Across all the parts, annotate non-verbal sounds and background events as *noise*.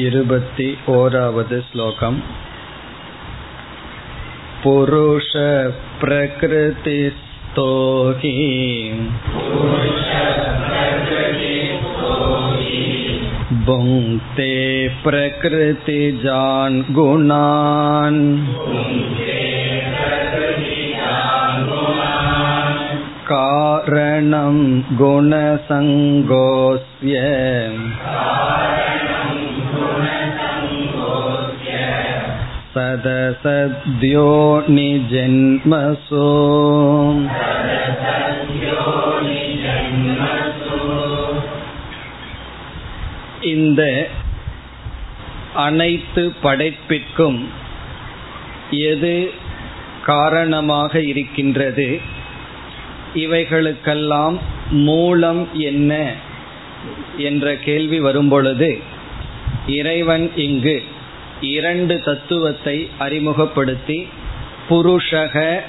इरुपति ओरावद् श्लोकम् पुरुषप्रकृतिस्थो हि भुङ्क्ते प्रकृतिजान् गुणान् कारणं गुणसङ्गोऽस्य सदसद्यो निजन्मसो இந்த அனைத்து படைப்பிற்கும் எது காரணமாக இருக்கின்றது இவைகளுக்கெல்லாம் மூலம் என்ன என்ற கேள்வி வரும்பொழுது இறைவன் இங்கு இரண்டு தத்துவத்தை அறிமுகப்படுத்தி புருஷக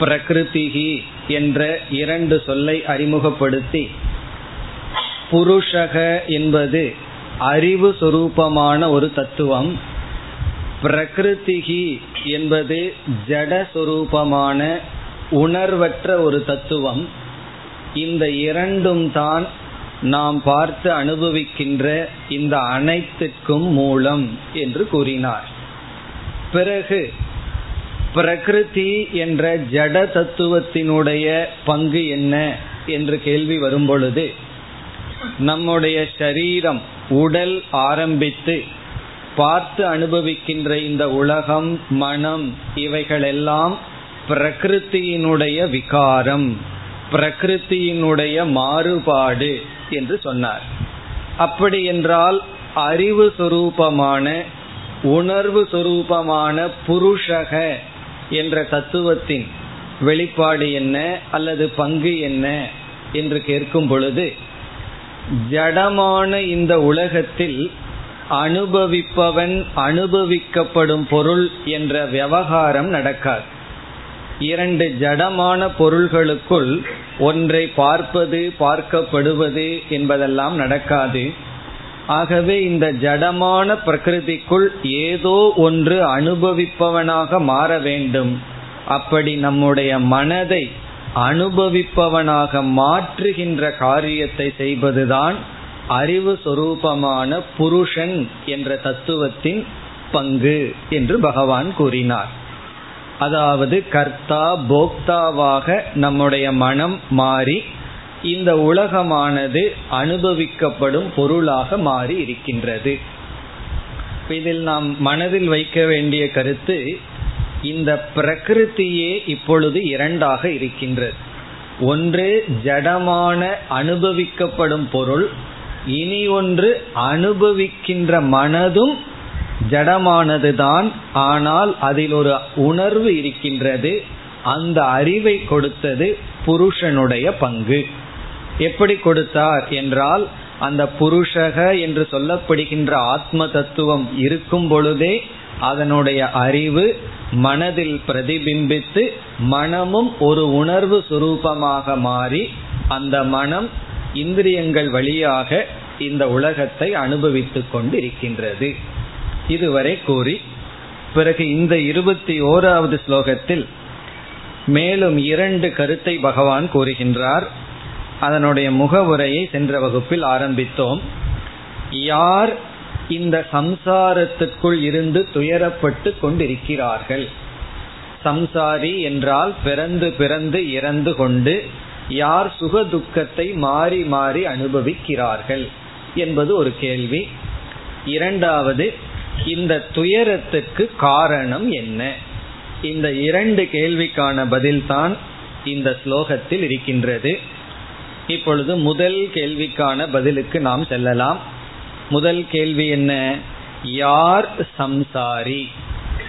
பிரகிருதிகி என்ற இரண்டு சொல்லை அறிமுகப்படுத்தி புருஷக என்பது அறிவு சுரூபமான ஒரு தத்துவம் பிரகிருதிகி என்பது ஜடஸ்வரூபமான உணர்வற்ற ஒரு தத்துவம். இந்த இரண்டும் தான் நாம் பார்த்து அனுபவிக்கின்ற இந்த அனைத்துக்கும் மூலம் என்று கூறினார். பிறகு பிரகிருதி என்ற ஜட தத்துவத்தினுடைய பங்கு என்ன என்று கேள்வி வரும்பொழுது நம்முடைய சரீரம் உடல் ஆரம்பித்து பார்த்து அனுபவிக்கின்ற இந்த உலகம் மனம் இவைகளெல்லாம் பிரகிருத்தியினுடைய விகாரம் பிரகிருத்தியினுடைய மாறுபாடு என்று சொன்னார். அப்படி என்றால் அறிவு சுரூபமான உணர்வு சுரூபமான புருஷக என்ற தத்துவத்தின் வெளிப்பாடு என்ன அல்லது பங்கு என்ன என்று கேட்கும் பொழுது ஜடமான இந்த உலகத்தில் அனுபவிப்பவன் அனுபவிக்கப்படும் பொருள் என்ற விவகாரம் நடக்காது. இரண்டு ஜடமான பொருள்களுக்குள் ஒன்றை பார்ப்பது பார்க்கப்படுவது என்பதெல்லாம் நடக்காது. ஆகவே இந்த ஜடமான பிரகிருதிக்குள் ஏதோ ஒன்று அனுபவிப்பவனாக மாற வேண்டும். அப்படி நம்முடைய மனதை அனுபவிப்பவனாக மாற்றுகின்ற காரியத்தை செய்வதுதான் அறிவு சொரூபமான புருஷன் என்ற தத்துவத்தின் பங்கு என்று பகவான் கூறினார். அதாவது கர்த்தா போக்தாவாக நம்முடைய மனம் மாறி இந்த உலகமானது அனுபவிக்கப்படும் பொருளாக மாறி இருக்கின்றது. இதில் நாம் மனதில் வைக்க வேண்டிய கருத்து இந்த பிரகிருத்தியே இப்பொழுது இரண்டாக இருக்கின்றது. ஒன்று ஜடமான அனுபவிக்கப்படும் பொருள் இனி ஒன்று அனுபவிக்கின்ற மனதும் ஜடமானதுதான். ஆனால் அதில் ஒரு உணர்வு இருக்கின்றது. அந்த அறிவை கொடுத்தது புருஷனுடைய பங்கு. எப்படி கொடுத்தார் என்றால் அந்த புருஷக என்று சொல்லப்படுகின்ற ஆத்ம தத்துவம் இருக்கும் பொழுதே அதனுடைய அறிவு மனதில் பிரதிபிம்பித்து மனமும் ஒரு உணர்வு சுரூபமாக மாறி அந்த மனம் இந்திரியங்கள் வழியாக இந்த உலகத்தை அனுபவித்துக் கொண்டு இருக்கின்றது இதுவரை கூறி பிறகு இந்த இருபத்தி ஓராவது ஸ்லோகத்தில் மேலும் இரண்டு கருத்தை பகவான் கூறுகின்றார். அதனுடைய முகவுரையை சென்ற வகுப்பில் ஆரம்பித்தோம். யார் இந்த சம்சாரத்துக்குள் இருந்து துயரப்பட்டு கொண்டிருக்கிறார்கள்? சம்சாரி என்றால் பிறந்து பிறந்து இறந்து கொண்டு யார் சுக துக்கத்தை மாறி மாறி அனுபவிக்கிறார்கள் என்பது ஒரு கேள்வி. இரண்டாவது இந்த துயரத்துக்கு காரணம் என்ன? இந்த இரண்டு கேள்விக்கான பதில்தான் இந்த ஸ்லோகத்தில் இருக்கின்றது. இப்பொழுது முதல் கேள்விக்கான பதிலுக்கு நாம் செல்லலாம். முதல் கேள்வி என்ன? யார் சம்சாரி?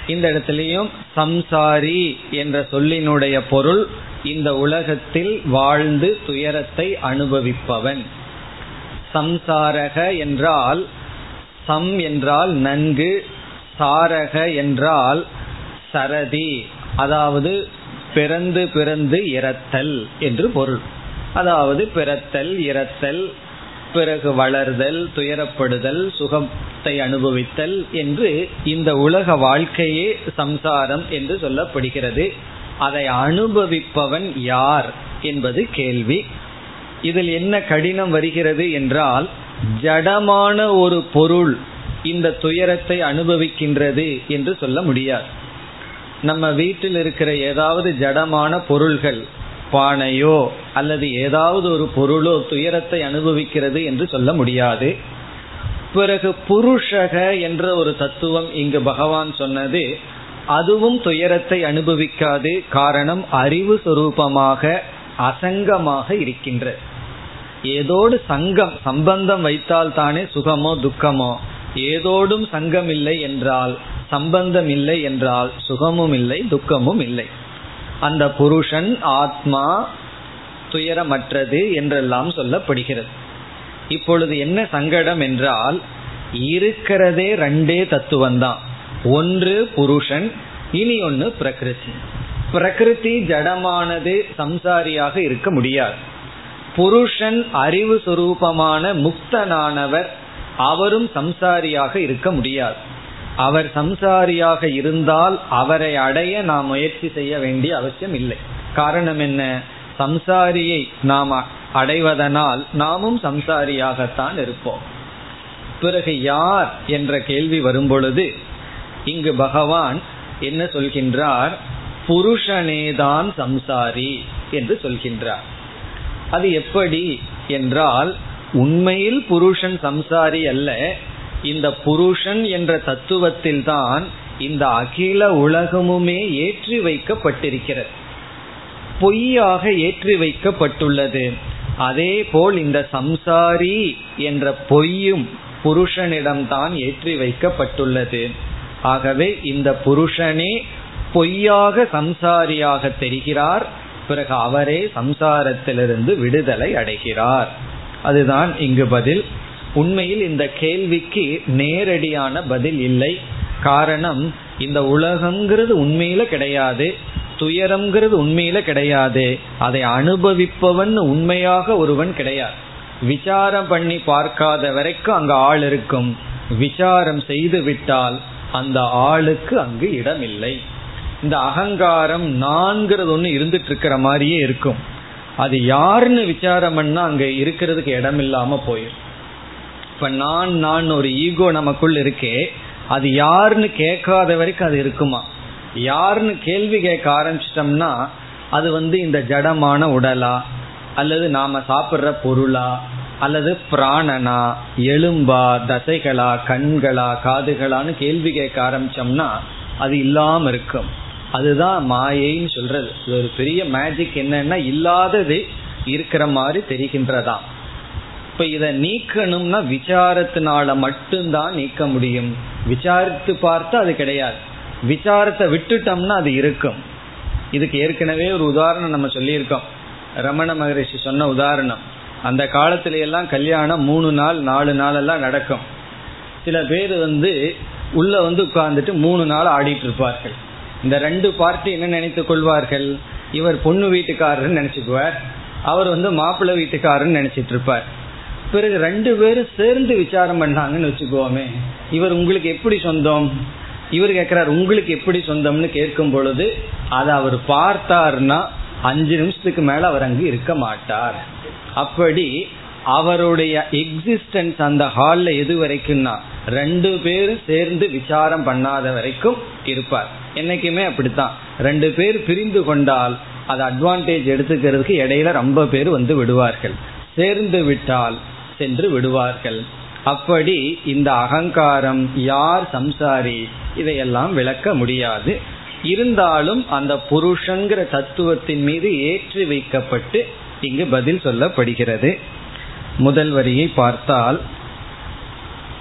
இந்த இடத்துலையும் சம்சாரி என்ற சொல்லினுடைய பொருள் இந்த உலகத்தில் வாழ்ந்து துயரத்தை அனுபவிப்பவன். சம்சாரக என்றால் சம் என்றால் நன்கு சாரக என்றால் சரதி அதாவது பிறந்து பிறந்து இறத்தல் என்று பொருள். அதாவது பிறத்தல் இறத்தல் பிறகு வளர்தல் துயரப்படுதல் சுகத்தை அனுபவித்தல் என்று இந்த உலக வாழ்க்கையே சம்சாரம் என்று சொல்லப்படுகிறது. அதை அனுபவிப்பவன் யார் என்பது கேள்வி. இதில் என்ன கடினம் வருகிறது என்றால் ஜடமான ஒரு பொருள் இந்த துயரத்தை அனுபவிக்கின்றது என்று சொல்ல முடியாது. நம்ம வீட்டில் இருக்கிற ஏதாவது ஜடமான பொருள்கள் பானையோ அல்லது ஏதாவது ஒரு பொருளோ துயரத்தை அனுபவிக்கிறது என்று சொல்ல முடியாது. பிறகு புருஷக என்ற ஒரு தத்துவம் இங்கு பகவான் சொன்னது அதுவும் துயரத்தை அனுபவிக்காது காரணம் அறிவு சுரூபமாக அசங்கமாக இருக்கின்ற ஏதோடு சங்கம் சம்பந்தம் வைத்தால் தானே சுகமோ துக்கமோ. ஏதோடும் சங்கம் இல்லை என்றால் சம்பந்தம் இல்லை என்றால் சுகமும் இல்லை துக்கமும் இல்லை. அந்த புருஷன் ஆத்மா துயரமற்றது என்றெல்லாம் சொல்லப்படுகிறது. இப்பொழுது என்ன சங்கடம் என்றால் இருக்கிறதே ரெண்டே தத்துவம் தான் ஒன்று புருஷன் இனி ஒன்று பிரகிருதி. பிரகிருதி ஜடமானது சம்சாரியாக இருக்க முடியாது. புருஷன் அறிவு சுரூபமான முக்தனானவர் அவரும் சம்சாரியாக இருக்க முடியாது. அவர் சம்சாரியாக இருந்தால் அவரை அடைய நாம் முயற்சி செய்ய வேண்டிய அவசியம் இல்லை. காரணம் என்ன? சம்சாரியை நாம் அடைவதனால் நாமும் சம்சாரியாகத்தான் இருப்போம். பிறகு யார் என்ற கேள்வி வரும்பொழுது இங்கு பகவான் என்ன சொல்கின்றார்? புருஷனேதான் சம்சாரி என்று சொல்கின்றார். அது எப்படி என்றால் உண்மையில் புருஷன் சம்சாரி அல்ல இந்த புருஷன் என்ற தத்துவத்தில் தான் இந்த அகில உலகமுமே ஏற்றி வைக்கப்பட்டிருக்கிறது. பொய்யாக ஏற்றி வைக்கப்பட்டுள்ளது. அதே போல் இந்த சம்சாரி என்ற பொய்யும் புருஷனிடம்தான் ஏற்றி வைக்கப்பட்டுள்ளது. ஆகவே இந்த புருஷனே பொய்யாக சம்சாரியாக தெரிகிறார். பிறகு அவரே சம்சாரத்திலிருந்து விடுதலை அடைகிறார். அதுதான் இங்கு பதில். உண்மையில் இந்த கேள்விக்கு நேரடியான பதில் இல்லை. காரணம் இந்த உலகங்கிறது உண்மையில கிடையாது. துயரம்ங்கிறது உண்மையில கிடையாது. அதை அனுபவிப்பவன் உண்மையாக ஒருவன் கிடையாது. விசாரம் பண்ணி பார்க்காத வரைக்கும் அங்கு ஆள் இருக்கும். விசாரம் செய்து விட்டால் அந்த ஆளுக்கு அங்கு இடமில்லை. இல்லை இந்த அகங்காரம் நான்கிறது ஒன்று இருந்துட்டு இருக்கிற மாதிரியே இருக்கும். அது யாருன்னு விசாரம் பண்ணா அங்க இருக்கிறதுக்கு இடம் இல்லாம போயிடும் இப்ப நான் நான் ஒரு ஈகோ நமக்குள் இருக்கே அது யாருன்னு கேட்காத வரைக்கும் அது இருக்குமா? யாருன்னு கேள்வி கேட்க ஆரம்பிச்சிட்டோம்னா அது வந்து இந்த ஜடமான உடலா அல்லது நாம சாப்பிட்ற பொருளா அல்லது பிராணனா எலும்பா தசைகளா கண்களா காதுகளான்னு கேள்வி கேட்க ஆரம்பிச்சோம்னா அது இல்லாம இருக்கும். அதுதான் மாயைன்னு சொல்றது. இது ஒரு பெரிய மேஜிக் என்னன்னா இல்லாதது இருக்கிற மாதிரி தெரிகின்றதாம் இப்ப இதை நீக்கணும்னா விசாரத்தினால மட்டும்தான் நீக்க முடியும். விசாரித்து பார்த்தா அது கிடையாது. விசாரத்தை விட்டுட்டோம்னா அது இருக்கும். இதுக்கு ஏற்கனவே ஒரு உதாரணம் நம்ம சொல்லியிருக்கோம். ரமண மகரிஷி சொன்ன உதாரணம். அந்த காலத்துல எல்லாம் கல்யாணம் மூணு நாள் நாலு நாள் எல்லாம் நடக்கும். சில பேர் வந்து உள்ள வந்து உட்கார்ந்துட்டு மூணு நாள் ஆடிட்டு இருப்பார்கள். இந்த ரெண்டு பார்ட்டி என்ன நினைத்துக் கொள்வார்கள்? இவர் பொண்ணு வீட்டுக்காரர்னு நினைச்சுக்குவார். அவர் வந்து மாப்பிள்ளை வீட்டுக்காரன்னு நினைச்சிட்டு இருப்பார். பிறகு ரெண்டு பேரும் சேர்ந்து விசாரம் பண்ணாங்கன்னு வச்சுக்கோமே இவர் உங்களுக்கு எப்படி சொந்தம்? இவர் கேட்கிறார் உங்களுக்கு எப்படி சொந்தம்னு கேட்கும் பொழுது அதை அவர் பார்த்தார்னா அஞ்சு நிமிஷத்துக்கு மேல அவர் அங்கு இருக்க மாட்டார். அப்படி அவருடைய எக்ஸிஸ்டன்ஸ் அந்த ஹால்ல எது வரைக்கும்னா ரெண்டு பேர் சேர்ந்து விசாரம் பண்ணாத வரைக்கும் இருப்பார். என்னைக்குமே அப்படித்தான். ரெண்டு பேர் பிரிந்து கொண்டால் அது அட்வான்டேஜ் எடுத்துக்கிறதுக்கு இடையில ரொம்ப பேர் வந்து விடுவார்கள். சேர்ந்து விட்டால் சென்று விடுவார்கள். அப்படி இந்த அகங்காரம் யார் சம்சாரி இதையெல்லாம் விளக்க முடியாது. இருந்தாலும் அந்த புருஷங்கிற தத்துவத்தின் மீது ஏற்றி வைக்கப்பட்டு இங்கு பதில் சொல்லப்படுகிறது. முதல் வரியை பார்த்தால்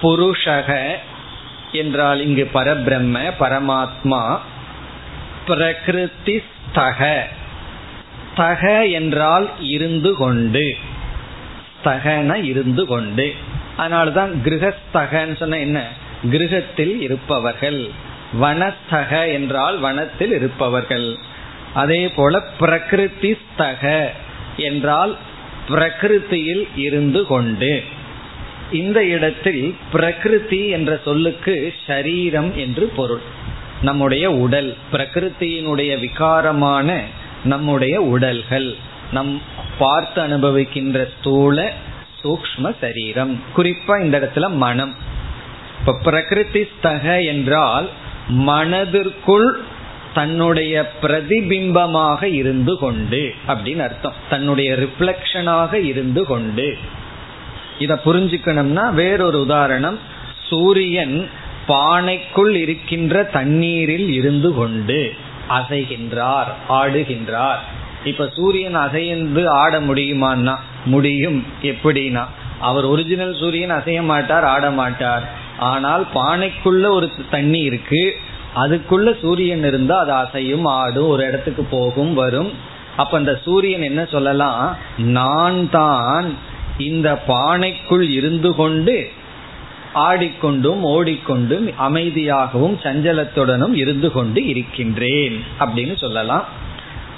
புருஷக என்றால் இங்கு பரபிரம்ம பரமாத்மா பிரகிருதி ஸ்தக. தக என்றால் இருந்து கொண்டு. ஸ்தகன இருந்து கொண்டு. அதனால்தான் கிரகஸ்தகன்னு சொன்ன என்ன? கிரகத்தில் இருப்பவர்கள். வனஸ்தக என்றால் வனத்தில் இருப்பவர்கள். அதே போல பிரகிருதி ஸ்தக என்றால் பிரகிருத்தியில் இருந்து கொண்டு. இந்த இடத்தில் பிரகிருதி என்ற சொல்லுக்கு ஷரீரம் என்று பொருள். நம்முடைய உடல் பிரகிருத்தியினுடைய விகாரமான நம்முடைய உடல்கள். நம் பார்த்து அனுபவிக்கின்ற ஸ்தூல சூக்ம சரீரம். குறிப்பா இந்த இடத்துல மனம். இப்ப பிரகிருதி ஸ்தக என்றால் மனதிற்குள் தன்னுடைய பிரதிபிம்பமாக இருந்து கொண்டு அப்படின்னு அர்த்தம். தன்னுடைய ரிஃப்ளக்ஷனாக இருந்து கொண்டு. இத புரிஞ்சுக்கணும்னா வேறொரு உதாரணம். சூரியன் பானைக்குள் இருக்கின்ற தண்ணீரில் இருந்து கொண்டு அசைகின்றார் ஆடுகின்றார். இப்ப சூரியன் அசைந்து ஆட முடியுமான்னா? முடியும். எப்படின்னா? அவர் ஒரிஜினல் சூரியன் அசைய மாட்டார் ஆட மாட்டார். ஆனால் பானைக்குள்ள ஒரு தண்ணி இருக்கு. அதுக்குள்ள சூரியன் இருந்தா அது அசையும் ஆடும் ஒரு இடத்துக்கு போகும் வரும். அப்ப அந்த சூரியன் என்ன சொல்லலாம்? நான் தான் இந்த பானைக்குள் இருந்து கொண்டு ஆடிக்கொண்டும் ஓடிக்கொண்டும் அமைதியாகவும் சஞ்சலத்துடனும் இருந்து கொண்டு இருக்கின்றேன் அப்படின்னு சொல்லலாம்.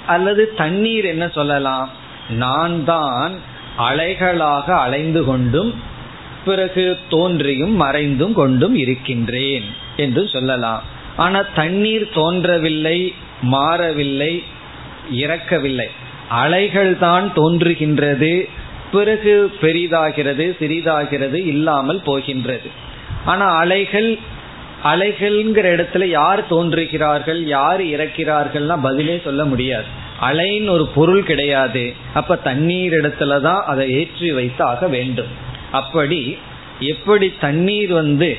அல்லது தண்ணீர் என்ன சொல்லலாம்? நான் தான் அலைகளாக அலைந்து கொண்டும் பிறகு தோன்றியும் மறைந்தும் கொண்டும் இருக்கின்றேன் என்று சொல்லலாம். ஆனால் தண்ணீர் தோன்றவில்லை மாறவில்லை இறக்கவில்லை. அலைகள் தான் தோன்றுகின்றது. பிறகு பெரிதாகிறது சிறிதாகிறது இல்லாமல் போகின்றது. ஆனால் அலைகள் அலைகள்ங்கிற இடத்துல யார் தோன்றுகிறார்கள் யார் இறக்கிறார்கள்னா பதிலே சொல்ல முடியாது. அலைன்னு ஒரு பொருள் கிடையாது. அப்ப தண்ணீர் இடத்துல தான் அதை ஏற்றி வைத்தாக வேண்டும். அப்படி எப்படி தண்ணீர் வந்து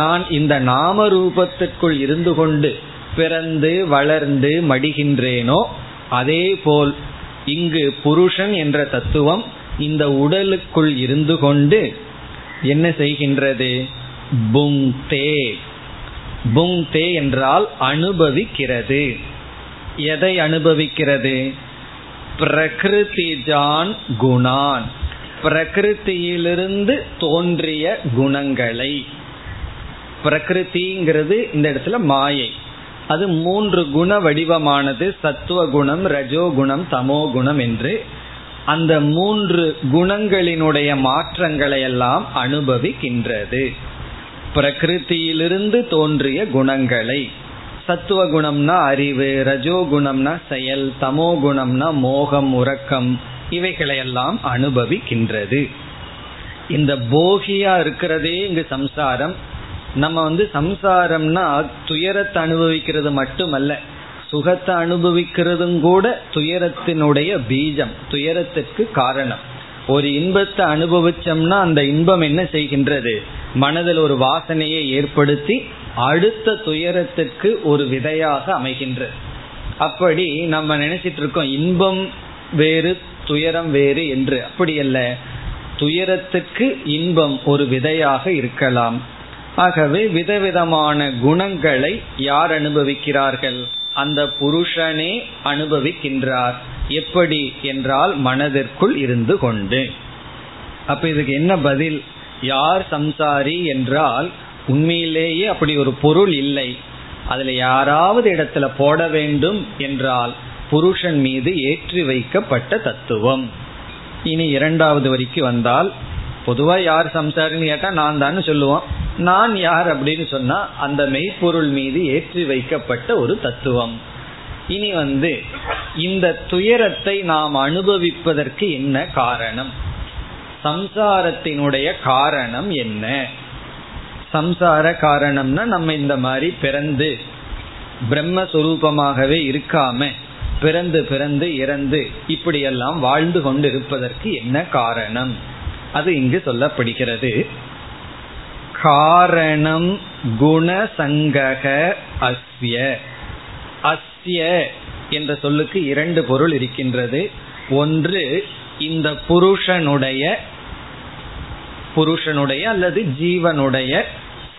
நான் இந்த நாம ரூபத்திற்குள் இருந்து கொண்டு பிறந்து வளர்ந்து மடிகின்றேனோ அதே போல் இங்கு புருஷன் என்ற தத்துவம் இந்த உடலுக்குள் இருந்து கொண்டு என்ன செய்கின்றது? புங்தே. புங்தே என்றால் அனுபவிக்கிறது. எதை அனுபவிக்கிறது? பிரகிருதிஜான் குணான். பிரகிருத்தியிலிருந்து தோன்றிய குணங்களை. பிரகிருதிங்கிறது இந்த இடத்துல மாயை. அது மூன்று குண வடிவமானது. சத்துவ குணம் ரஜோ குணம் தமோ குணம் என்று அந்த மூன்று குணங்களினுடைய மாற்றங்களை எல்லாம் அனுபவிக்கின்றது. பிரகிருத்தியிலிருந்து தோன்றிய குணங்களை. சத்துவ குணம்னா அறிவு ரஜோ குணம்னா செயல் தமோ குணம்னா மோகம் உறக்கம் இவைகளையெல்லாம் அனுபவிக்கின்றது. இந்த போகியா இருக்கிறதே இங்கு சம்சாரம். நம்ம வந்து சம்சாரம்னா துயரத்தை அனுபவிக்கிறது மட்டுமல்ல. சுகத்தை அனுபவிக்கிறதும் கூட துயரத்தினுடைய பீஜம் துயரத்திற்கு காரணம். ஒரு இன்பத்தை அனுபவிச்சோம்னா அந்த இன்பம் என்ன செய்கின்றது? மனதில் ஒரு வாசனையை ஏற்படுத்தி அடுத்த துயரத்துக்கு ஒரு விதையாக அமைகின்றது. அப்படி நம்ம நினைச்சிட்டு இருக்கோம் இன்பம் வேறு துயரம் வேறு என்று. அப்படி அல்ல. துயரத்துக்கு இன்பம் ஒரு விதையாக இருக்கலாம். ஆகவே விதவிதமான குணங்களை யார் அனுபவிக்கிறார்கள்? அந்த புருஷனே அனுபவிக்கின்றார். எப்படி என்றால் மனதிற்குள் இருந்து கொண்டு. அப்ப இதுக்கு என்ன பதில்? யார் சம்சாரி என்றால் உண்மையிலேயே அப்படி ஒரு பொருள் இல்லை. அதுல யாராவது இடத்துல போட வேண்டும் என்றால் புருஷன் மீது ஏற்றி வைக்கப்பட்ட தத்துவம். இனி இரண்டாவது வரிக்கு வந்தால் பொதுவா யார் சம்சாரின்னு கேட்டா நான் தான் சொல்லுவோம். நான் யார் அப்படின்னு சொன்னா அந்த மெய்ப்பொருள் மீது ஏற்றி வைக்கப்பட்ட ஒரு தத்துவம். இனி வந்து இந்த துயரத்தை நாம் அனுபவிப்பதற்கு என்ன காரணம்? சம்சாரத்தினுடைய காரணம் என்ன? சம்சார காரணம்னா நம்ம இந்த மாதிரி பிறந்து பிரம்மஸ்வரூபமாகவே இருக்காம பிறந்து பிறந்து இறந்து இப்படியெல்லாம் வாழ்ந்து கொண்டு இருப்பதற்கு என்ன காரணம்? அது இங்கு சொல்லப்படுகிறது. காரணம் குணசங்கக அஸ்ய. அஸ்ய என்ற சொல்லுக்கு இரண்டு பொருள் இருக்கின்றது. ஒன்று இந்த புருஷனுடைய புருஷனுடைய அல்லது ஜீவனுடைய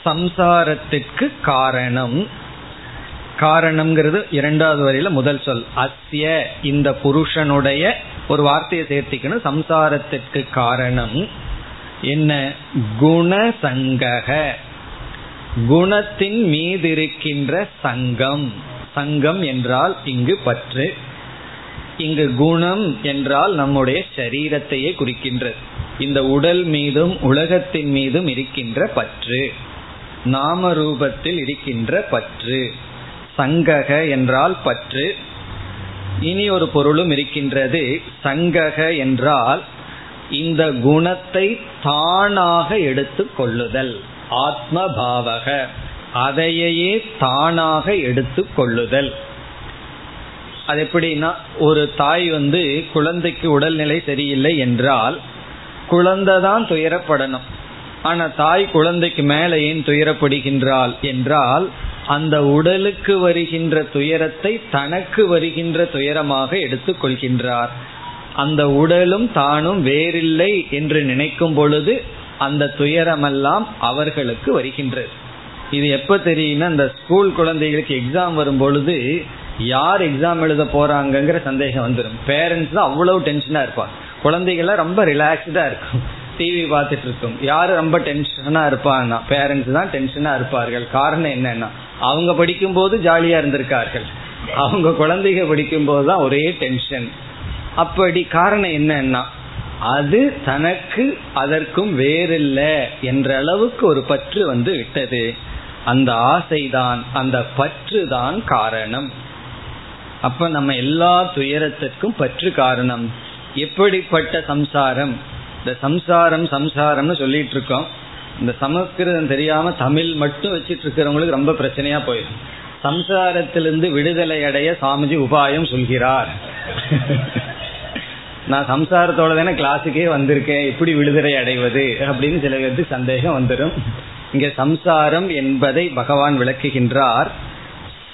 சம்சாரத்திற்கு காரணம். காரணம்ங்கிறது இரண்டாவது வரையில முதல் சொல். அஸ்ய இந்த புருஷனுடைய ஒரு வார்த்தையை சேர்த்திக்கணும். சம்சாரத்திற்கு காரணம் என்ன? குணசங்கக குணத்தின் மீது இருக்கின்ற சங்கம். சங்கம் என்றால் இங்கு பற்று. இங்கு குணம் என்றால் நம்முடைய சரீரத்தையே குறிக்கின்றது. இந்த உடல் மீதும் உலகத்தின் மீதும் இருக்கின்ற பற்று. நாம ரூபத்தில் இருக்கின்ற பற்று. சங்கக என்றால் பற்று. இனி ஒரு பொருளும் இருக்கின்றது. சங்கக என்றால் இந்த குணத்தை தானாக எடுத்து கொள்ளுதல். ஆத்ம பாவக அதையே தானாக எடுத்து கொள்ளுதல். அது எப்படின்னா ஒரு தாய் வந்து குழந்தைக்கு உடல்நிலை சரியில்லை என்றால் குழந்தை தான் துயரப்படணும். ஆனா தாய் குழந்தைக்கு மேலே ஏன் துயரப்படுகின்றாள் என்றால் அந்த உடலுக்கு வருகின்ற துயரத்தை தனக்கு வருகின்ற துயரமாக எடுத்துக் கொள்கின்றார். அந்த உடலும் தானும் வேறில்லை என்று நினைக்கும் பொழுது அந்த துயரமெல்லாம் அவர்களுக்கு வருகின்றது. இது எப்ப தெரியும்னா அந்த ஸ்கூல் குழந்தைகளுக்கு எக்ஸாம் வரும் பொழுது யார் எக்ஸாம் எழுத போறாங்கிற சந்தேகம் வந்துடும் பேரண்ட்ஸ் தான் அவ்வளவு டென்ஷனா இருப்பாங்க. குழந்தைகள்லாம் ரொம்ப ரிலாக்ஸ்டா இருக்கும். டிவி பார்த்துட்டு இருக்கும் யாரு ரொம்ப டென்ஷனா இருப்பாங்கன்னா பேரண்ட்ஸ் தான் டென்ஷனா இருப்பார்கள். காரணம் என்னன்னா அவங்க படிக்கும் போது ஜாலியா இருந்திருக்கார்கள். அவங்க குழந்தைங்க படிக்கும் போது தான் ஒரே டென்ஷன் அப்படி காரணம் என்னன்னா அது தனக்கு அதற்கும் வேறில்லை என்ற அளவுக்கு ஒரு பற்று வந்து விட்டது. அந்த ஆசைதான் அந்த பற்று தான் காரணம். அப்ப நம்ம எல்லா துயரத்திற்கும் பற்று காரணம். எப்படிப்பட்ட சம்சாரம்? இந்த சம்சாரம் சம்சாரம்னு சொல்லிட்டு இருக்கோம் இந்த சமஸ்கிருதம் தெரியாம தமிழ் மட்டும் வச்சிட்டு இருக்கிறவங்களுக்கு ரொம்ப பிரச்சனையா போயிடும். சம்சாரத்திலிருந்து விடுதலை அடைய சாமிஜி உபாயம் சொல்கிறார். நான் சம்சாரத்தோட தானே கிளாஸுக்கே வந்திருக்கேன். எப்படி விடுதலை அடைவது அப்படின்னு சில பேருக்கு சந்தேகம் வந்துடும் இங்க சம்சாரம் என்பதை பகவான் விளக்குகின்றார்.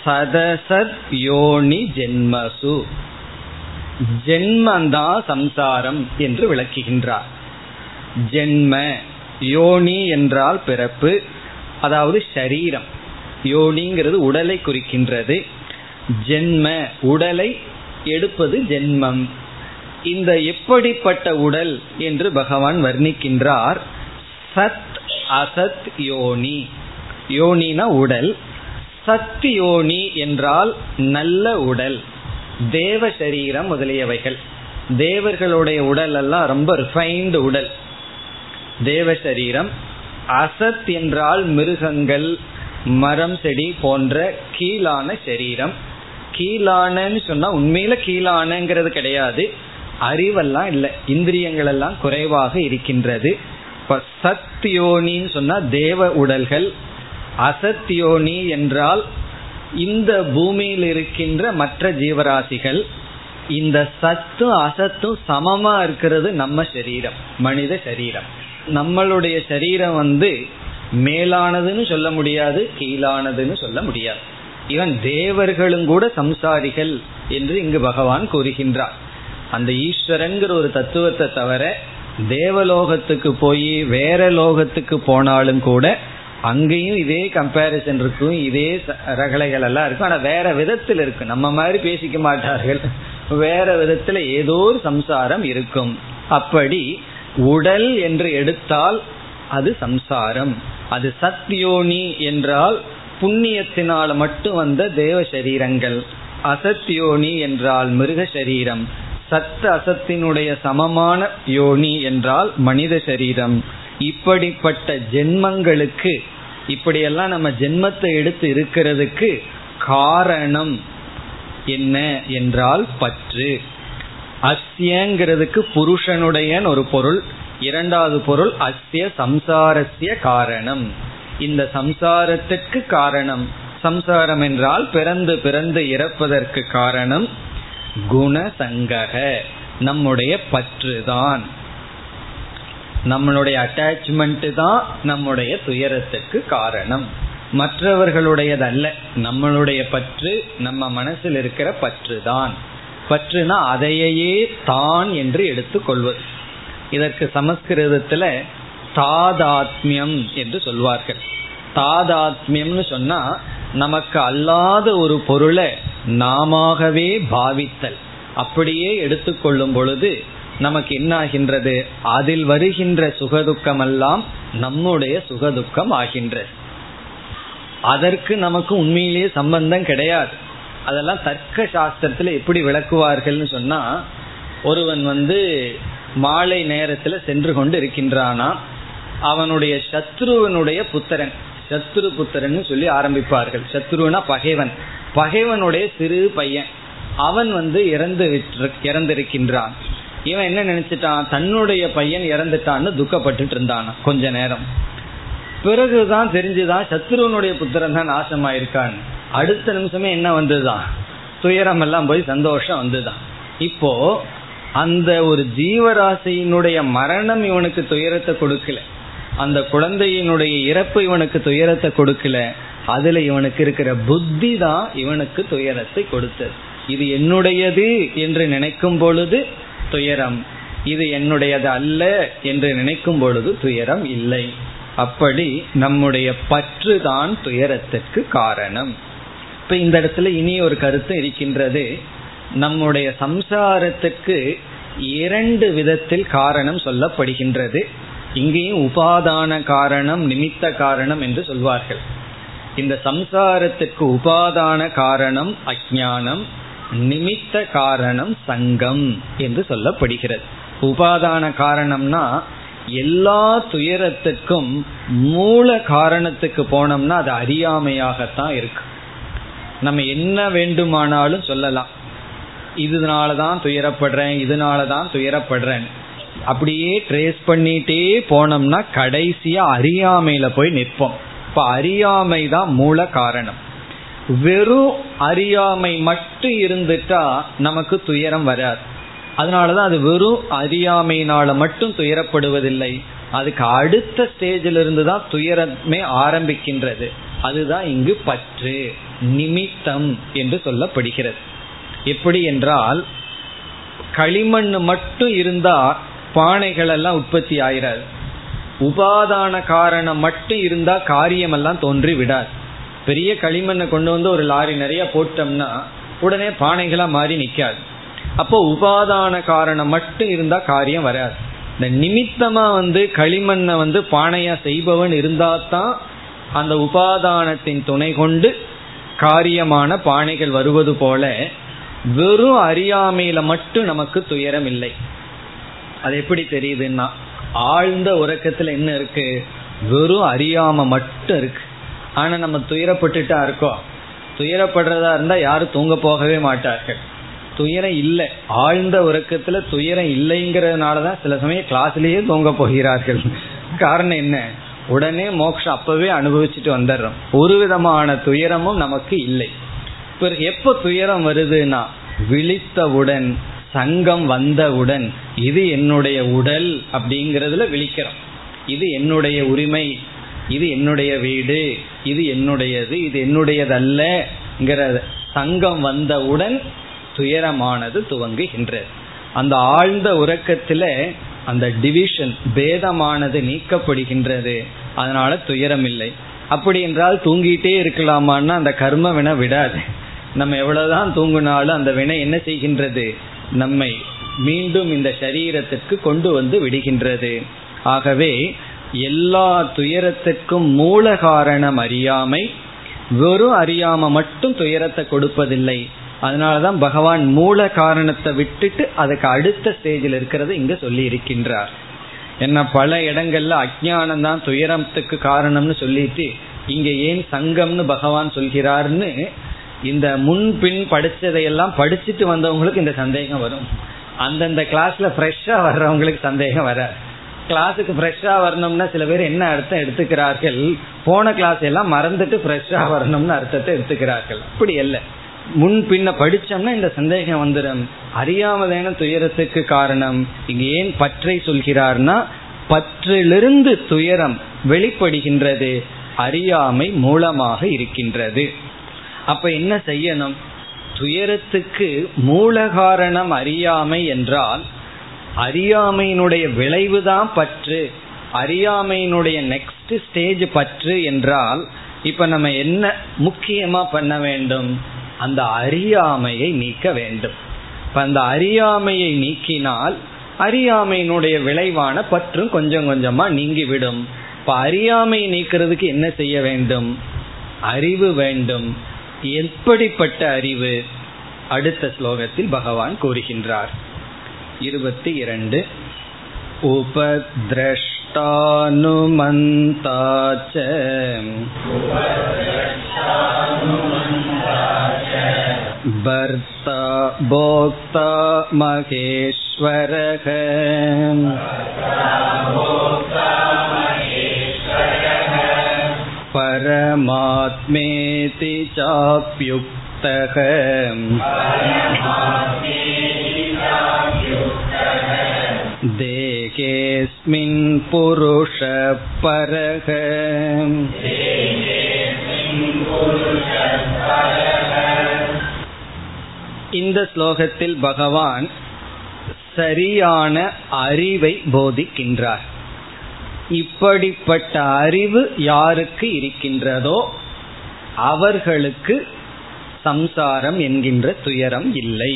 சதசத் யோனி ஜென்மசு. ஜென்மந்தா சம்சாரம் என்று விளக்குகின்றார். ஜென்ம யோனி என்றால் பிறப்பு அதாவது ஷரீரம் யோனிங்கிறது உடலை குறிக்கின்றது. ஜென்ம உடலை எடுப்பது ஜென்மம். இந்த எப்படிப்பட்ட உடல் என்று பகவான் வர்ணிக்கின்றார். சத் அசத் யோனி. யோனினா உடல். சத் யோனி என்றால் நல்ல உடல். தேவ சரீரம் முதலியவைகள். தேவர்களுடைய உடல் எல்லாம் ரொம்ப ரிஃபைன்டு உடல். தேவ சரீரம் அசத் என்றால் மிருகங்கள் மரம் செடி போன்ற கீழான சரீரம். கீழானன்னு சொன்னா உண்மையில கீழானங்கிறது கிடையாது. அறிவெல்லாம் இல்லை. இந்திரியங்கள் எல்லாம் குறைவாக இருக்கின்றது. இப்ப சத்யோனின்னு சொன்னா தேவ உடல்கள். அசத்யோனி என்றால் இந்த பூமியில் இருக்கின்ற மற்ற ஜீவராசிகள் இந்த சத்தும் அசத்தும் சமமா இருக்கிறது நம்ம சரீரம் மனித சரீரம். நம்மளுடைய சரீரம் வந்து மேலானதுன்னு சொல்ல முடியாது கீழானதுன்னு சொல்ல முடியாது. இவன் தேவர்களும் கூட சம்சாரிகள் என்று இங்கு பகவான் கூறுகின்றார். அந்த ஈஸ்வரங்கிற ஒரு தத்துவத்தை தவிர தேவலோகத்துக்கு போய் வேற லோகத்துக்கு போனாலும் கூட அங்கேயும் இதே கம்பேரிசன் இருக்கும் இதே ரகலைகள் எல்லாம் இருக்கும். ஆனா வேற விதத்தில் இருக்கு நம்ம மாதிரி பேசிக்க மாட்டார்கள். வேற விதத்துல ஏதோ ஒரு சம்சாரம் இருக்கும். அப்படி உடல் என்று எடுத்தால் அது சம்சாரம். அது சத்யோனி என்றால் புண்ணியத்தினால் மட்டும் வந்த தேவ சரீரங்கள். அசத்யோனி என்றால் மிருக சரீரம். சத்த அசத்தினுடைய சமமான யோனி என்றால் மனித சரீரம். இப்படிப்பட்ட ஜென்மங்களுக்கு இப்படியெல்லாம் நம்ம ஜென்மத்தை எடுத்து இருக்கிறதுக்கு காரணம் என்ன என்றால் பற்று. அஸ்யங்கிறதுக்கு புருஷனுடைய ஒரு பொருள் இரண்டாவது பொருள் அஸ்ய சம்சாரஸ்ய காரணம். இந்த சம்சாரத்திற்கு காரணம் சம்சாரம் என்றால் பிறந்து பிறந்து இறப்பதற்கு காரணம் குணசங்கக நம்முடைய பற்று தான் நம்மளுடைய அட்டாச்மெண்ட் தான் நம்முடைய துயரத்துக்கு காரணம். மற்றவர்களுடையதல்ல நம்மளுடைய பற்று நம்ம மனசில் இருக்கிற பற்று தான் பற்றுனா அதையே தான் என்று எடுத்துக்கொள்வது இதற்கு சமஸ்கிருதத்துல தாதாத்மியம் என்று சொல்வார்கள். தாதாத்மியம்னு சொன்னா நமக்கு அல்லாத ஒரு பொருளை நாமவே பாவித்தல். அப்படியே எடுத்துக்கொள்ளும் பொழுது நமக்கு என்ன ஆகின்றது அதில் வருகின்ற சுகதுக்கம் எல்லாம் நம்முடைய சுகதுக்கம் ஆகின்றது. அதற்கு நமக்கு உண்மையிலேயே சம்பந்தம் கிடையாது. அதெல்லாம் தர்க்க சாஸ்திரத்துல எப்படி விளக்குவார்கள்னு சொன்னா ஒருவன் வந்து மாலை நேரத்துல சென்று கொண்டு இருக்கின்றானா அவனுடைய சத்ருவனுடைய புத்திரன் சத்ரு புத்திரன் சொல்லி ஆரம்பிப்பார்கள். சத்ருனா பகைவன். பகைவனுடைய சிறு பையன். அவன் வந்து இறந்து இறந்திருக்கின்றான். இவன் என்ன நினைச்சிட்டான்? தன்னுடைய பையன் இறந்துட்டான்னு துக்கப்பட்டுட்டு இருந்தான் கொஞ்ச நேரம். பிறகுதான் தெரிஞ்சுதான் சத்ருவனுடைய புத்திரன் தான் நாசமாயிருக்கான். அடுத்த நிமிஷமே என்ன வந்ததுதான்? துயரம் எல்லாம் போய் சந்தோஷம் வந்துதான் இப்போ அந்த ஒரு ஜீவராசியினுடைய மரணம் இவனுக்கு துயரத்தை கொடுக்கல. அந்த குழந்தையினுடைய இறப்பு இவனுக்கு துயரத்தை கொடுக்கல. அதுல இவனுக்கு இருக்கிற புத்தி தான் இவனுக்கு துயரத்தை கொடுத்தது. இது என்னுடையது என்று நினைக்கும் பொழுது துயரம். இது என்னுடையது அல்ல என்று நினைக்கும் பொழுது துயரம் இல்லை. அப்படி நம்முடைய பற்று தான் துயரத்திற்கு காரணம். இப்ப இந்த இடத்துல இனி ஒரு கருத்து இருக்கின்றது. நம்முடைய சம்சாரத்துக்கு இரண்டு விதத்தில் காரணம் சொல்லப்படுகின்றது. இங்கேயும் உபாதான காரணம் நிமித்த காரணம் என்று சொல்வார்கள். இந்த சம்சாரத்துக்கு உபாதான காரணம் அஜானம் நிமித்த காரணம் சங்கம் என்று சொல்லப்படுகிறது. உபாதான காரணம்னா எல்லா துயரத்துக்கும் மூல காரணத்துக்கு போனோம்னா அது அறியாமையாகத்தான் இருக்கு. நம்ம என்ன வேண்டுமானாலும் சொல்லலாம். இதனாலதான் துயரப்படுறேன் இதனால தான் துயரப்படுறேன் அப்படியே ட்ரேஸ் பண்ணிட்டே போனோம்னா கடைசியா அறியாமையில போய் நிற்போம். இப்ப அறியாமை தான் மூல காரணம். வெறும் அறியாமை மட்டும் இருந்துட்டா நமக்கு துயரம் வராது. அதனாலதான் அது வெறும் அறியாமையினால மட்டும் துயரப்படுவதில்லை. அதுக்கு அடுத்த ஸ்டேஜில் இருந்து தான் துயரமே ஆரம்பிக்கின்றது. அதுதான் இங்கு பற்று நிமித்தம் என்று சொல்லப்படுகிறது. எப்படி என்றால் களிமண் மட்டும் இருந்தா பானைகள் எல்லாம் உற்பத்தி ஆயிராது. உபாதான காரணம் மட்டும் இருந்தா காரியமெல்லாம் தோன்றி விடாது பெரிய களிமண்ணை கொண்டு வந்து ஒரு லாரி நிறைய போட்டோம்னா உடனே பானைகளா மாறி நிக்காது. அப்போ உபாதான காரணம் மட்டும் இருந்தா காரியம் வராது. இந்த நிமித்தமா வந்து களிமண்ணை வந்து பானையா செய்பவன் இருந்தா தான் அந்த உபாதானத்தின் துணை கொண்டு காரியமான பானைகள் வருவது போல வெறும் அறியாமையில மட்டும் நமக்கு துயரம் இல்லை. அது எப்படி தெரியுதுன்னா ஆழ்ந்த உறக்கத்துல என்ன இருக்கு? வெறும் அறியாம மட்டும் இருக்கு. ஆனா நம்ம துயரப்பட்டுட்டா இருக்கோம் துயரப்படுறதா இருந்தா யாரும் தூங்க போகவே மாட்டார்கள். துயரம் இல்லை. ஆழ்ந்த உறக்கத்துல துயரம் இல்லைங்கிறதுனாலதான் சில சமயம் கிளாஸ்லயே தூங்க போகிறார்கள். காரணம் என்ன? உடனே மோட்சம் அப்பவே அனுபவிச்சுட்டு வந்துடுறோம். ஒரு விதமான துயரமும் நமக்கு இல்லை. இப்போ எப்ப துயரம் வருதுன்னா விழித்தவுடன் சங்கம் வந்தவுடன் இது என்னுடைய உடல் அப்படிங்கறதுல விழிக்கிறோம். இது என்னுடைய உரிமை இது என்னுடைய வீடு இது என்னுடையது இது என்னுடையதல்லங்கிற சங்கம் வந்தவுடன் துயரமானது துவங்குகின்றது. அந்த ஆழ்ந்த உறக்கத்தில் அந்த டிவிஷன் பேதமானது நீக்கப்படுகின்றது. அதனால துயரம் இல்லை அப்படி என்றால் தூங்கிட்டே இருக்கலாமான்னா அந்த கர்ம வினை விடாது. நம்ம எவ்வளவுதான் தூங்கினாலும் அந்த வினை என்ன செய்கின்றது? நம்மை மீண்டும் இந்த சரீரத்திற்கு கொண்டு வந்து விடுகின்றது. ஆகவே எல்லா துயரத்திற்கும் மூல காரணம் அறியாமை. வெறும் அறியாம மட்டும் துயரத்தை கொடுப்பதில்லை. அதனாலதான் பகவான் மூல காரணத்தை விட்டுட்டு அதுக்கு அடுத்த ஸ்டேஜில் இருக்கிறது இங்க சொல்லி இருக்கின்றார் என்ன பல இடங்கள்ல அஜானம் தான் துயரத்துக்கு காரணம்னு சொல்லிட்டு இங்க ஏன் சங்கம்னு பகவான் சொல்கிறார்னு இந்த முன்பின் படிச்சதையெல்லாம் படிச்சுட்டு வந்தவங்களுக்கு இந்த சந்தேகம் வரும். அந்தந்த கிளாஸ்ல ஃப்ரெஷ்ஷா வர்றவங்களுக்கு சந்தேகம் வராது. கிளாஸுக்கு ஃப்ரெஷ்ஷா வரணும்னா சில பேர் என்ன அர்த்தம் எடுத்துக்கிறார்கள்? போன கிளாஸ் எல்லாம் மறந்துட்டு ஃப்ரெஷ்ஷா வரணும்னு அர்த்தத்தை எடுத்துக்கிறார்கள். அப்படி அல்ல. முன் பின்ன படிச்சோம்னா இந்த சந்தேகம் வந்துடும் அறியாமதான துயரத்துக்கு காரணம். இங்க ஏன் பற்றை சொல்கிறார்னா பற்றிலிருந்து துயரம் வெளிப்படுகின்றது. அறியாமை மூலமாக இருக்கின்றது. அப்ப என்ன செய்யணும்? துயரத்துக்கு மூல காரணம் அறியாமை என்றால் அறியாமையினுடைய விளைவுதான் பற்று. அறியாமையினுடைய நெக்ஸ்ட் ஸ்டேஜ் பற்று என்றால் இப்ப நம்ம என்ன முக்கியமா பண்ண வேண்டும்? அந்த அறியாமையை நீக்க வேண்டும். இப்ப அந்த அறியாமையை நீக்கினால் அறியாமையினுடைய விளைவான பற்றும் கொஞ்சம் கொஞ்சமா நீங்கிவிடும். இப்ப அறியாமை நீக்கிறதுக்கு என்ன செய்ய வேண்டும்? அறிவு வேண்டும். எப்படிப்பட்ட அறிவு? அடுத்த ஸ்லோகத்தில் பகவான் கூறுகின்றார். இருபத்தி இரண்டு उपद्रष्टानुमन्ता च भर्ता भोक्ता महेश्वरः परमात्मेति चाप्युक्तः देहेऽस्मिन् पुरुषः परः இந்த ஸ்லோகத்தில் பகவான் சரியான அறிவை போதிக்கின்றார் இப்படிப்பட்ட அறிவு யாருக்கு இருக்கின்றதோ அவர்களுக்கு சம்சாரம் என்கின்ற துயரம் இல்லை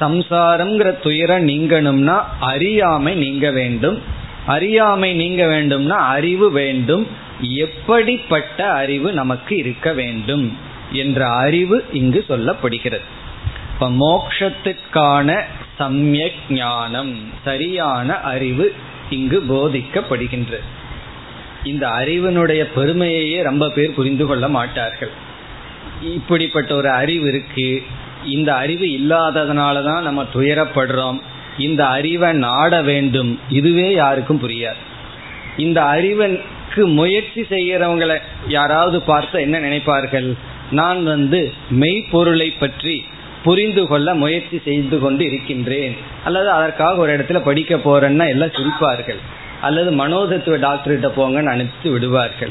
சம்சாரம்ங்கிற துயரம் நீங்கணும்னா அறியாமை நீங்க வேண்டும். அறியாமை நீங்க வேண்டும்னா அறிவு வேண்டும். எப்படிப்பட்ட அறிவு நமக்கு இருக்க வேண்டும் என்ற அறிவு இங்கு சொல்லப்படுகிறது. இப்ப மோக்ஷத்துக்கான சமயக் ஞானம் சரியான அறிவு இங்கு போதிக்கப்படுகின்றது. இந்த அறிவினுடைய பெருமையையே ரொம்ப பேர் புரிந்து கொள்ள மாட்டார்கள். இப்படிப்பட்ட ஒரு அறிவு இருக்கு. இந்த அறிவு இல்லாததுனால தான் நம்ம துயரப்படுறோம். இந்த அறிவை நாட வேண்டும். இதுவே யாருக்கும் புரியாது. இந்த அறிவனுக்கு முயற்சி செய்கிறவங்களை யாராவது பார்த்து என்ன நினைப்பார்கள்? நான் வந்து மெய்ப்பொருளை பற்றி புரிந்து கொள்ள முயற்சி செய்து கொண்டு இருக்கின்றேன். அல்லது அதற்காக ஒரு இடத்துல படிக்க போறேன்னா எல்லாம் சிரிப்பார்கள். அல்லது மனோதத்துவ டாக்டர்கிட்ட போங்கன்னு அனுப்பிச்சு விடுவார்கள்.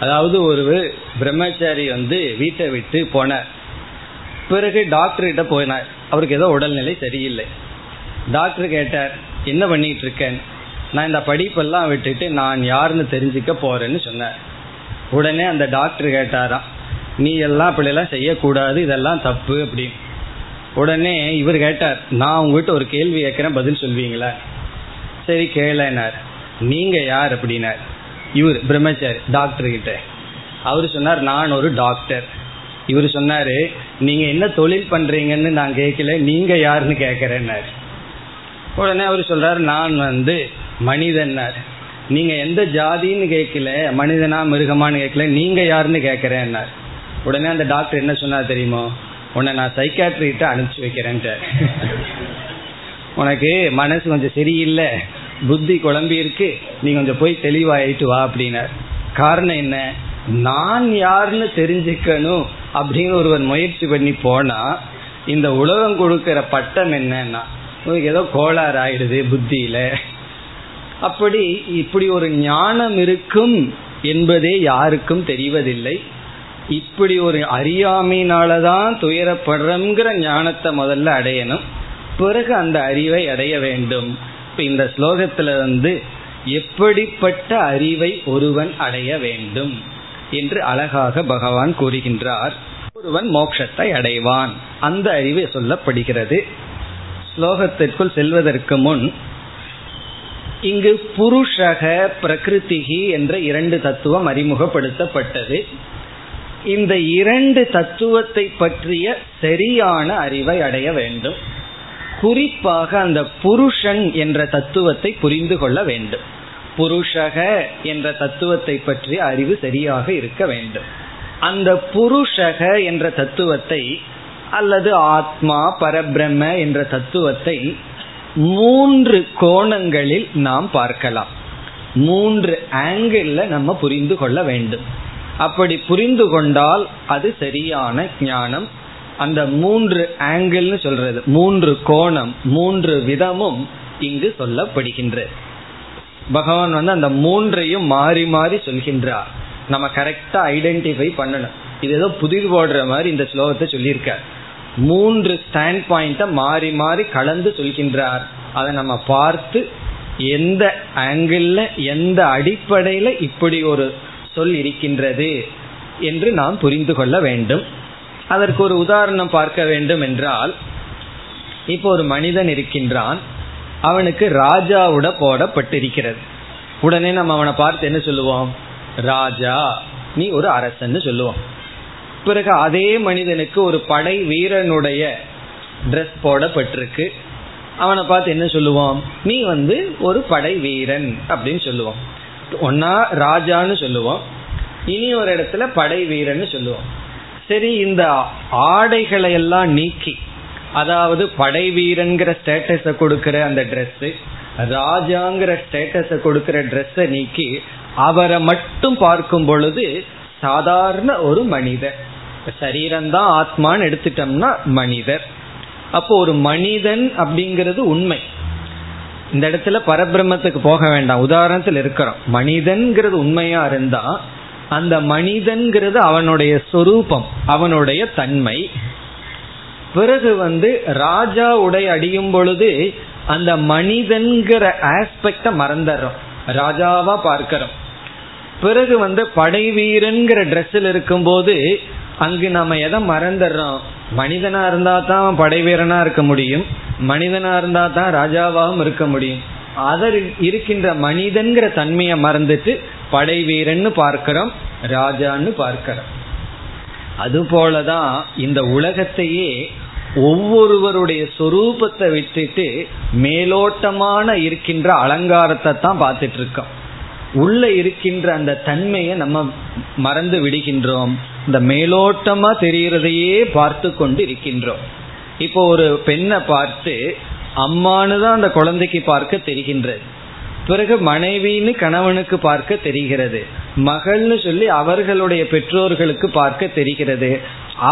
அதாவது ஒரு பிரம்மச்சாரி வந்து வீட்டை விட்டு போனார். பிறகு டாக்டர்கிட்ட போனார் அவருக்கு ஏதோ உடல்நிலை சரியில்லை. டாக்டர் கேட்டார் என்ன பண்ணிட்டு இருக்கேன்? நான் இந்த படிப்பெல்லாம் விட்டுட்டு நான் யாருன்னு தெரிஞ்சுக்க போறேன்னு சொன்னார். உடனே அந்த டாக்டர் கேட்டாராம் நீ எல்லாம் இப்படிலாம் செய்யக்கூடாது இதெல்லாம் தப்பு அப்படின்னு. உடனே இவர் கேட்டார் நான் உங்ககிட்ட ஒரு கேள்வி கேட்குறேன் பதில் சொல்வீங்களா? சரி கேளனார். நீங்க யார்? அப்படின்னார். இவர் பிரம்மச்சாரி டாக்டர் கிட்ட. அவர் சொன்னார் நான் ஒரு டாக்டர் இவர் சொன்னாரு நீங்க என்ன தொழில் பண்றீங்கன்னு நான் கேட்கல நீங்க யாருன்னு கேட்கிறேன்னாரு. உடனே அவர் சொல்றாரு நான் வந்து மனிதன்னார். நீங்க எந்த ஜாதின்னு கேட்கல மனிதனா மிருகமானு கேட்கல நீங்க யாருன்னு கேட்கறேன்னார். உடனே அந்த டாக்டர் என்ன சொன்னார் தெரியுமோ? உன்னை நான் சைக்காட்ரிகிட்ட அனுப்பிச்சு வைக்கிறேன்ட்டார். உனக்கு மனசு கொஞ்சம் சரியில்லை புத்தி குழம்பி இருக்கு நீ கொஞ்சம் போய் தெளிவாயிட்டு வா அப்படின்னார். காரணம் என்ன? நான் யாருன்னு தெரிஞ்சுக்கணும். அப்படின்னு ஒருவர் முயற்சி பண்ணி போனா இந்த உலகம் கொடுக்கிற பட்டம் என்னன்னா ஏதோ கோளாறு ஆயிடுது புத்தியில. அப்படி இப்படி ஒரு ஞானம் இருக்கும் என்பதே யாருக்கும் தெரிவதில்லை. இப்படி ஒரு அறியாமையினாலதான் துயரப்படுறங்கிற ஞானத்தை முதல்ல அடையணும். பிறகு அந்த அறிவை அடைய வேண்டும். இப்ப இந்த ஸ்லோகத்துல வந்து எப்படிப்பட்ட அறிவை ஒருவன் அடைய வேண்டும்? என்று அழகாக பகவான் கூறுகின்றார். ஒருவன் மோட்சத்தை அடைவான். அந்த அறிவு சொல்லப்படுகிறது. ஸ்லோகத்திற்குள் செல்வதற்கு முன் இங்கு புருஷக பிரகிருதிகி என்ற இரண்டு தத்துவம் அறிமுகப்படுத்தப்பட்டது. இந்த இரண்டு தத்துவத்தை பற்றிய சரியான அறிவை அடைய வேண்டும். குறிப்பாக அந்த புருஷன் என்ற தத்துவத்தை புரிந்து கொள்ள வேண்டும். புருஷக என்ற தத்துவத்தை பற்றி அறிவு சரியாக இருக்க வேண்டும். அந்த புருஷக என்ற தத்துவத்தை அல்லது ஆத்மா பரபிரம்ம என்ற தத்துவத்தை மூன்று கோணங்களில் நாம் பார்க்கலாம். மூன்று ஆங்கிள் நம்ம புரிந்து கொள்ள வேண்டும். அப்படி புரிந்து கொண்டால் அது சரியான ஞானம். அந்த மூன்று ஆங்கிள்னு சொல்றது மூன்று கோணம் மூன்று விதமும் இங்கு சொல்லப்படுகின்றது பகவான் வந்து அந்த மூன்றையும் மாறி மாறி சொல்கின்றார். நம்ம கரெக்டா ஐடென்டிஃபை பண்ணணும். இது ஏதோ புதிர் போடுற மாதிரி இந்த ஸ்லோகத்தை சொல்லியிருக்கார். மூன்று ஸ்டாண்ட் பாயிண்ட மாறி மாறி கலந்து சொல்கின்றார். அதை நம்ம பார்த்து எந்த ஆங்கிள் எந்த அடிப்படையில இப்படி ஒரு சொல் இருக்கின்றது என்று நாம் புரிந்து கொள்ள வேண்டும். அதற்கு ஒரு உதாரணம் பார்க்க வேண்டும் என்றால் இப்போ ஒரு மனிதன் இருக்கின்றான். அவனுக்கு ராஜாவோட போடப்பட்டிருக்கிறது. உடனே நம்ம அவனை பார்த்து என்ன சொல்லுவோம்? ராஜா நீ ஒரு அரசன்னு சொல்லுவோம். பிறகு அதே மனிதனுக்கு ஒரு படை வீரனுடைய ட்ரெஸ் போடப்பட்டிருக்கு. அவனை பார்த்து என்ன சொல்லுவோம்? நீ வந்து ஒரு படை வீரன் அப்படின்னு சொல்லுவோம். ஒன்னா ராஜான்னு சொல்லுவோம். இனி ஒரு இடத்துல படை வீரன்னு சொல்லுவோம். சரி இந்த ஆடைகளை எல்லாம் நீக்கி அதாவது படை வீரன்கிற ஸ்டேட்டஸ கொடுக்கிற அந்த ட்ரெஸ் ராஜாங்கிற ஸ்டேட்டஸ கொடுக்கிற ட்ரெஸ்ஸை நீக்கி அவரை மட்டும் பார்க்கும் பொழுது சாதாரண ஒரு மனிதர். சரீரம்தான் ஆத்மான்னு எடுத்துட்டோம்னா மனிதர். அப்போ ஒரு மனிதன் அப்படிங்கிறது உண்மை. இந்த இடத்துல பரபிரம்மத்துக்கு போக வேண்டாம். உதாரணத்தில் இருக்கிறோம். மனிதன்கிறது உண்மையா இருந்தா அந்த மனிதன்கிறது அவனுடைய சொரூபம் அவனுடைய தன்மை. பிறகு வந்து ராஜா உடை அடியும் பொழுது அந்த மனிதன்கிற ஆஸ்பெக்ட மறந்துடுறோம். ராஜாவா பார்க்கிறோம். பிறகு வந்து படை வீரன்கிற ட்ரெஸ்ஸில் இருக்கும்போது அங்கு நம்ம எதை மறந்துடுறோம்? மனிதனா இருந்தா தான் படை வீரனா இருக்க முடியும். மனிதனா இருந்தா தான் ராஜாவாகவும் இருக்க முடியும். அதர் இருக்கின்ற மனிதன்கிற தன்மையை மறந்துட்டு படை வீரன்னு பார்க்கிறோம் ராஜான்னு பார்க்கிறோம். அதுபோலதான் இந்த உலகத்தையே ஒவ்வொருவருடைய சொரூபத்தை விட்டுட்டு மேலோட்டமான இருக்கின்ற அலங்காரத்தை தான் பார்த்துட்டு இருக்கோம் உள்ள இருக்கின்ற அந்த தன்மையை நம்ம மறந்து விடுகின்றோம். இந்த மேலோட்டமா தெரிகிறதையே பார்த்து கொண்டு இருக்கின்றோம். இப்போ ஒரு பெண்ணை பார்த்து அம்மானு தான் அந்த குழந்தைக்கு பார்க்க தெரிகின்றது. பிறகு மனைவின்னு கணவனுக்கு பார்க்க தெரிகிறது. மகள்னு சொல்லி அவர்களுடைய பெற்றோர்களுக்கு பார்க்க தெரிகிறது.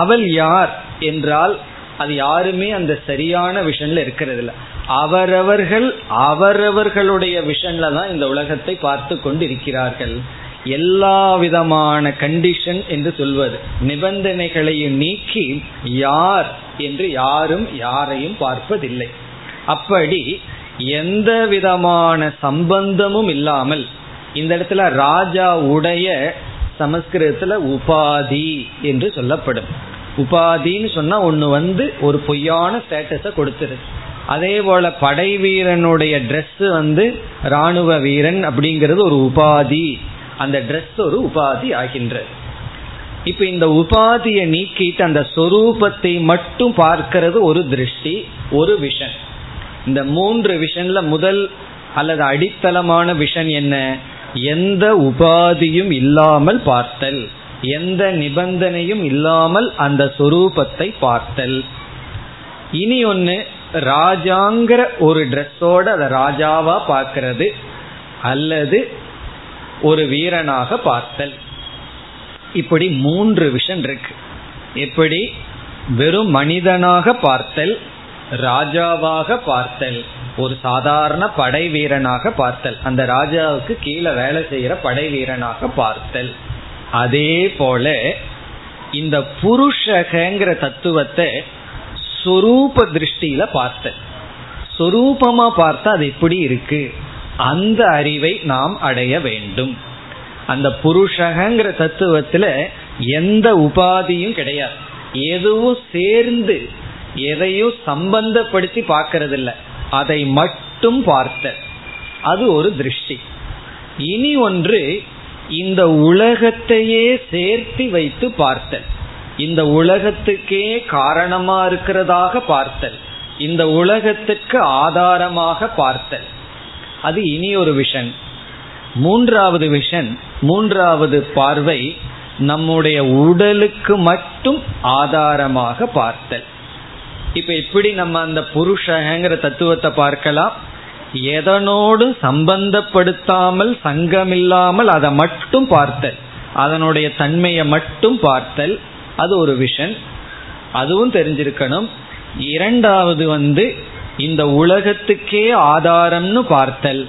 அவள் யார் என்றால் அது யாருமே அந்த சரியான விஷன்ல இருக்கிறது இல்லை அவரவர்கள் அவரவர்களுடைய விஷன்ல தான் இந்த உலகத்தை பார்த்து கொண்டு இருக்கிறார்கள் எல்லா விதமான கண்டிஷன் என்று சொல்வது. நிபந்தனைகளையும் நீக்கி யார் என்று யாரும் யாரையும் பார்ப்பதில்லை. அப்படி எந்த விதமான சம்பந்தமும் இல்லாமல் இந்த இடத்துல ராஜா உடைய சமஸ்கிருதத்துல உபாதி என்று சொல்லப்படும். உபாதின்னு சொன்னா ஒண்ணு வந்து ஒரு பொய்யான ஸ்டேட்டஸ கொடுத்துரு. அதே போல படை வீரனுடைய ட்ரெஸ் வந்து ராணுவ வீரன் அப்படிங்கிறது ஒரு உபாதி. அந்த ட்ரெஸ் ஒரு உபாதி ஆகின்றது இப்ப இந்த உபாதியை நீக்கிட்டு அந்த சொரூபத்தை மட்டும் பார்க்கிறது ஒரு திருஷ்டி ஒரு விஷன் இந்த மூன்று விஷன்ல முதல் அல்லது அடித்தளமான விஷன் என்ன? எந்த உபாதியும் இல்லாமல் பார்த்தல். எந்த நிபந்தனையும் இல்லாமல் அந்த சொரூபத்தை பார்த்தல். இனி ஒன்று ராஜாங்கிற ஒரு ட்ரெஸ்ஸோட அதை ராஜாவா பார்க்கறது அல்லது ஒரு வீரனாக பார்த்தல். இப்படி மூன்று விஷன் இருக்கு. எப்படி? வெறும் மனிதனாக பார்த்தல் ராஜாவாக பார்த்தல். ஒரு சாதாரண படை வீரனாக பார்த்தல். அந்த ராஜாவுக்கு கீழே வேலை செய்யற படை வீரனாக பார்த்தல். அதே போல இந்த புருஷகங்கிற தத்துவத்தை சொரூப திருஷ்டியில பார்த்தல். சொரூபமா பார்த்தா அது எப்படி இருக்கு? அந்த அறிவை நாம் அடைய வேண்டும். அந்த புருஷகங்கிற தத்துவத்துல எந்த உபாதியும் கிடையாது. எதுவும் சேர்ந்து எதையும் சம்பந்தப்படுத்தி பார்க்கறது இல்ல அதை மட்டும் பார்த்த அது ஒரு திருஷ்டி. இனி ஒன்று இந்த உலகத்தையே சேர்த்து வைத்து பார்த்தல். இந்த உலகத்துக்கே காரணமா இருக்கிறதாக பார்த்தல். இந்த உலகத்துக்கு ஆதாரமாக பார்த்தல். அது இனி ஒரு விஷன். மூன்றாவது விஷன் மூன்றாவது பார்வை நம்முடைய உடலுக்கு மட்டும் ஆதாரமாக பார்த்தல். இப்ப எப்படி நம்ம அந்த புருஷங்கிற தத்துவத்தை பார்க்கலாம்? எதனோடு சம்பந்தப்படுத்தாமல் சங்கமில்லாமல் அதை மட்டும் பார்த்தல். அதனுடைய தன்மையை மட்டும் பார்த்தல். அது ஒரு விஷன் அதுவும் தெரிஞ்சிருக்கணும். இரண்டாவது வந்து இந்த உலகத்துக்கே ஆதாரம்னு பார்த்தல்.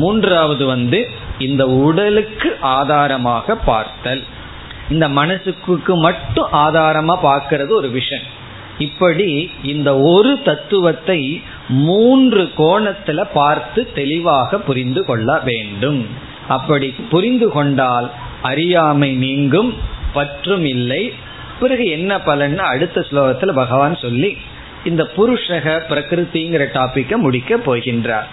மூன்றாவது வந்து இந்த உடலுக்கு ஆதாரமாக பார்த்தல். இந்த மனசுக்கு மட்டும் ஆதாரமா பார்க்கறது ஒரு விஷன் இப்படி இந்த ஒரு தத்துவத்தை மூன்று கோணத்துல பார்த்து தெளிவாக புரிந்து கொள்ள வேண்டும். அப்படி புரிந்து கொண்டால் அறியாமை நீங்கும் பற்றும் இல்லை. பிறகு என்ன பலன்னு அடுத்த ஸ்லோகத்துல பகவான் சொல்லி இந்த புருஷக பிரகிருதிங்கிற டாபிக்க முடிக்க போகின்றார்.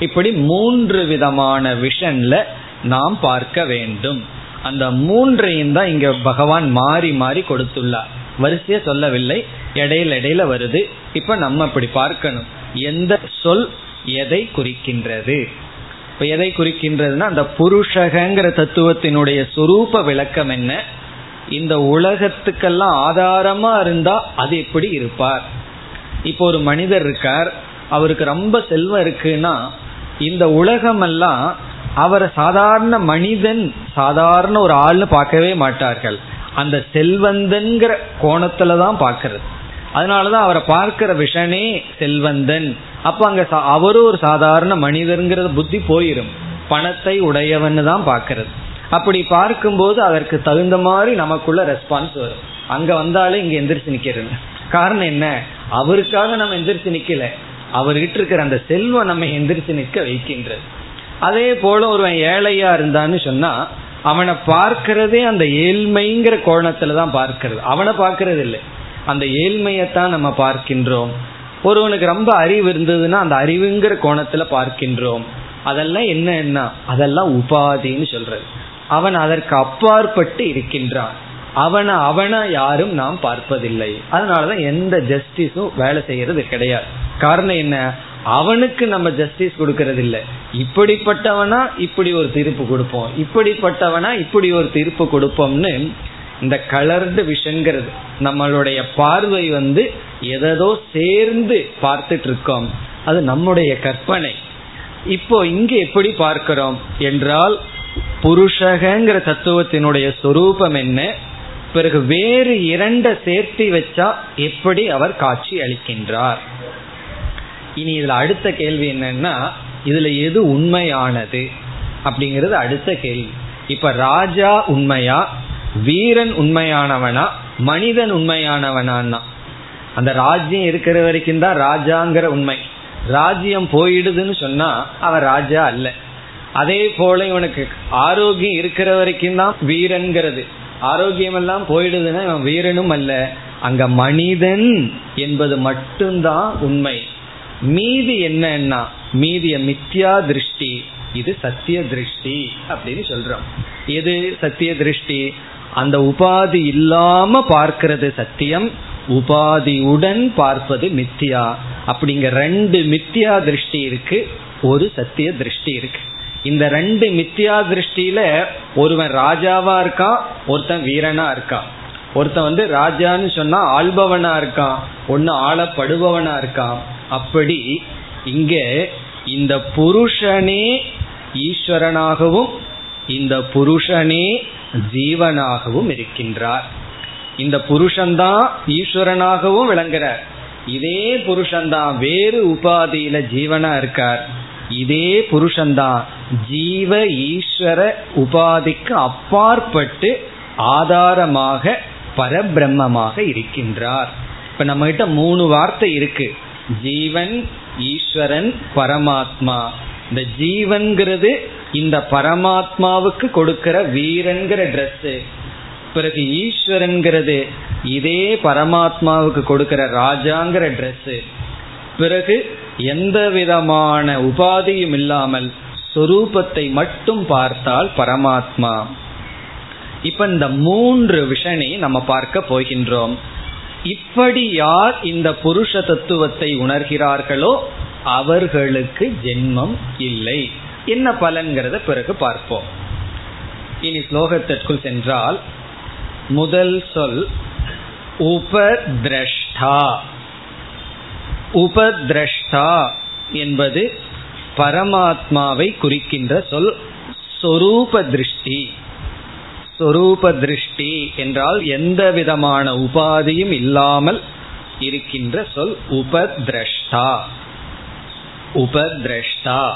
இப்படி மூன்று விதமான விஷன்ல நாம் பார்க்க வேண்டும். அந்த மூன்றையும் தான் இங்க பகவான் மாறி மாறி கொடுத்துள்ளார். வரிசையை சொல்லவில்லை. இடையில இடையில வருது. இப்ப நம்ம அப்படி பார்க்கணும். எந்த சொல் எதை குறிக்கின்றது? இப்ப எதை குறிக்கின்றதுன்னா அந்த புருஷகங்கிற தத்துவத்தினுடைய சுரூப விளக்கம் என்ன? இந்த உலகத்துக்கெல்லாம் ஆதாரமா இருந்தா அது எப்படி இருப்பார்? இப்போ ஒரு மனிதர் இருக்கார். அவருக்கு ரொம்ப செல்வம் இருக்குன்னா இந்த உலகமெல்லாம் அவரை சாதாரண மனிதன் சாதாரண ஒரு ஆள்னு பார்க்கவே மாட்டார்கள். அந்த செல்வந்தன்கிற கோணத்துல தான் பார்க்கறது. அதனாலதான் அவரை பார்க்கிற விஷனே செல்வந்தன். அப்ப அங்க அவரும் ஒரு சாதாரண மனிதருங்கிற புத்தி போயிரும். பணத்தை உடையவன் தான் பார்க்கறது. அப்படி பார்க்கும்போது அதற்கு தகுந்த மாதிரி நமக்குள்ள ரெஸ்பான்ஸ் வரும். அங்க வந்தாலே இங்க எந்திரிச்சு நிக்கிறது. காரணம் என்ன? அவருக்காக நம்ம எந்திரிச்சு நிக்கல. அவர்கிட்ட இருக்கிற அந்த செல்வம் நம்ம எந்திரிச்சு நிற்க வைக்கின்றது. அதே போல ஒருவன் ஏழையா இருந்தான்னு சொன்னா அவனை பார்க்கிறதே அந்த ஏழ்மைங்கிற கோணத்துல தான் பார்க்கிறது. அவனை பார்க்கறது இல்லை அந்த ஏழ்மையத்தான் நம்ம பார்க்கின்றோம். ஒருவனுக்கு ரொம்ப அறிவு இருந்ததுன்னா அந்த அறிவுங்கிற கோணத்துல பார்க்கின்றோம். அதெல்லாம் என்ன அதெல்லாம் உபாதின்னு சொல்றது. அவன் அதற்கு அப்பாற்பட்டு இருக்கின்றான். அவனை அவனை யாரும் நாம் பார்ப்பதில்லை. அதனாலதான் எந்த ஜஸ்டிஸும் வேலை செய்யறது கிடையாது. காரணம் என்ன? அவனுக்கு நம்ம ஜஸ்டிஸ் கொடுக்கறது இல்லை இப்படிப்பட்டவனா இப்படி ஒரு தீர்ப்பு கொடுப்போம். இப்படிப்பட்டவனா இப்படி ஒரு தீர்ப்பு கொடுப்போம்னு இந்த கலர்டு விஷன்கிறது நம்மளுடைய பார்வை வந்து எதோ சேர்ந்து பார்த்துட்டு இருக்கோம் அது நம்முடைய கற்பனை. இப்போ இங்கு எப்படி பார்க்கிறோம் என்றால் புருஷகங்கிற தத்துவத்தினுடைய சொரூபம் என்ன? பிறகு வேறு இரண்ட சேர்த்தி வச்சா எப்படி அவர் காட்சி அளிக்கின்றார்? இனி இதுல அடுத்த கேள்வி என்னன்னா இதுல எது உண்மையானது? அப்படிங்கிறது அடுத்த கேள்வி. இப்ப ராஜா உண்மையா வீரன் உண்மையானவனா மனிதன் உண்மையானவனான்னா? அந்த ராஜ்யம் இருக்கிற வரைக்கும் தான் ராஜாங்கிற உண்மை. ராஜ்யம் போயிடுதுன்னு சொன்னா அவன் ராஜா அல்ல. அதே போல இவனுக்கு ஆரோக்கியம் இருக்கிற வரைக்கும் தான் வீரன்கிறது. ஆரோக்கியம் எல்லாம் போயிடுதுன்னா இவன் வீரனும் அல்ல. அங்க மனிதன் என்பது மட்டும்தான் உண்மை. மீதி என்னன்னா மீதிய மித்யா திருஷ்டி இது சத்திய திருஷ்டி அப்படின்னு சொல்றோம். எது சத்திய திருஷ்டி? அந்த உபாதி இல்லாம பார்க்கிறது சத்தியம் உபாதியுடன் பார்ப்பது மித்தியா அப்படிங்கிற ரெண்டு மித்தியா திருஷ்டி இருக்கு ஒரு சத்திய திருஷ்டி இருக்கு. இந்த ரெண்டு மித்தியா திருஷ்டியில ஒருவன் ராஜாவா இருக்கான் ஒருத்தன் வீரனா இருக்கான் ஒருத்தன் வந்து ராஜான்னு சொன்னா ஆள்பவனா இருக்கான் ஒன்னு ஆளப்படுபவனா இருக்கான். அப்படி இங்க இந்த புருஷனே ஈஸ்வரனாகவும் இந்த புருஷனே ஜீவனாகவும் இருக்கின்றார். இந்த புருஷன்தான் ஈஸ்வரனாகவும் விளங்குறார். இதே புருஷன்தான் வேறு உபாதியில ஜீவனா இருக்கார். இதே புருஷன்தான் ஜீவ ஈஸ்வர உபாதிக்கு அப்பாற்பட்டு ஆதாரமாக பரபிரம்மமாக இருக்கின்றார். இப்ப நம்ம கிட்ட மூணு வார்த்தை இருக்கு. ஜீவன் ஈஸ்வரன் பரமாத்மா. இந்த ஜீவன்கிறது இந்த பரமாத்மாவுக்கு கொடுக்கிற வீரன்கிற ட்ரெஸ் பிறகு ஈஸ்வரன்கிறது இதே பரமாத்மாவுக்கு கொடுக்கிற ராஜாங்கிற ட்ரெஸ் பிறகு எந்த விதமான உபாதியும் இல்லாமல் சொரூபத்தை மட்டும் பார்த்தால் பரமாத்மா. இப்ப இந்த மூன்று விஷனை நம்ம பார்க்க போகின்றோம். இப்படி யார் இந்த புருஷ தத்துவத்தை உணர்கிறார்களோ அவர்களுக்கு ஜென்மம் இல்லை. என்ன பலன்கிறத பிறகு பார்ப்போம். இனி ஸ்லோகத்திற்குள் சென்றால் முதல் சொல் உபதிரஷ்டா உபதிரஷ்டா என்பது பரமாத்மாவை குறிக்கின்ற சொல் சொரூப திருஷ்டி சொரூப திருஷ்டி என்றால் எந்த விதமான உபாதியும் இல்லாமல் இருக்கின்ற சொல் உபதிரஷ்டா. உபதிரஷ்டா.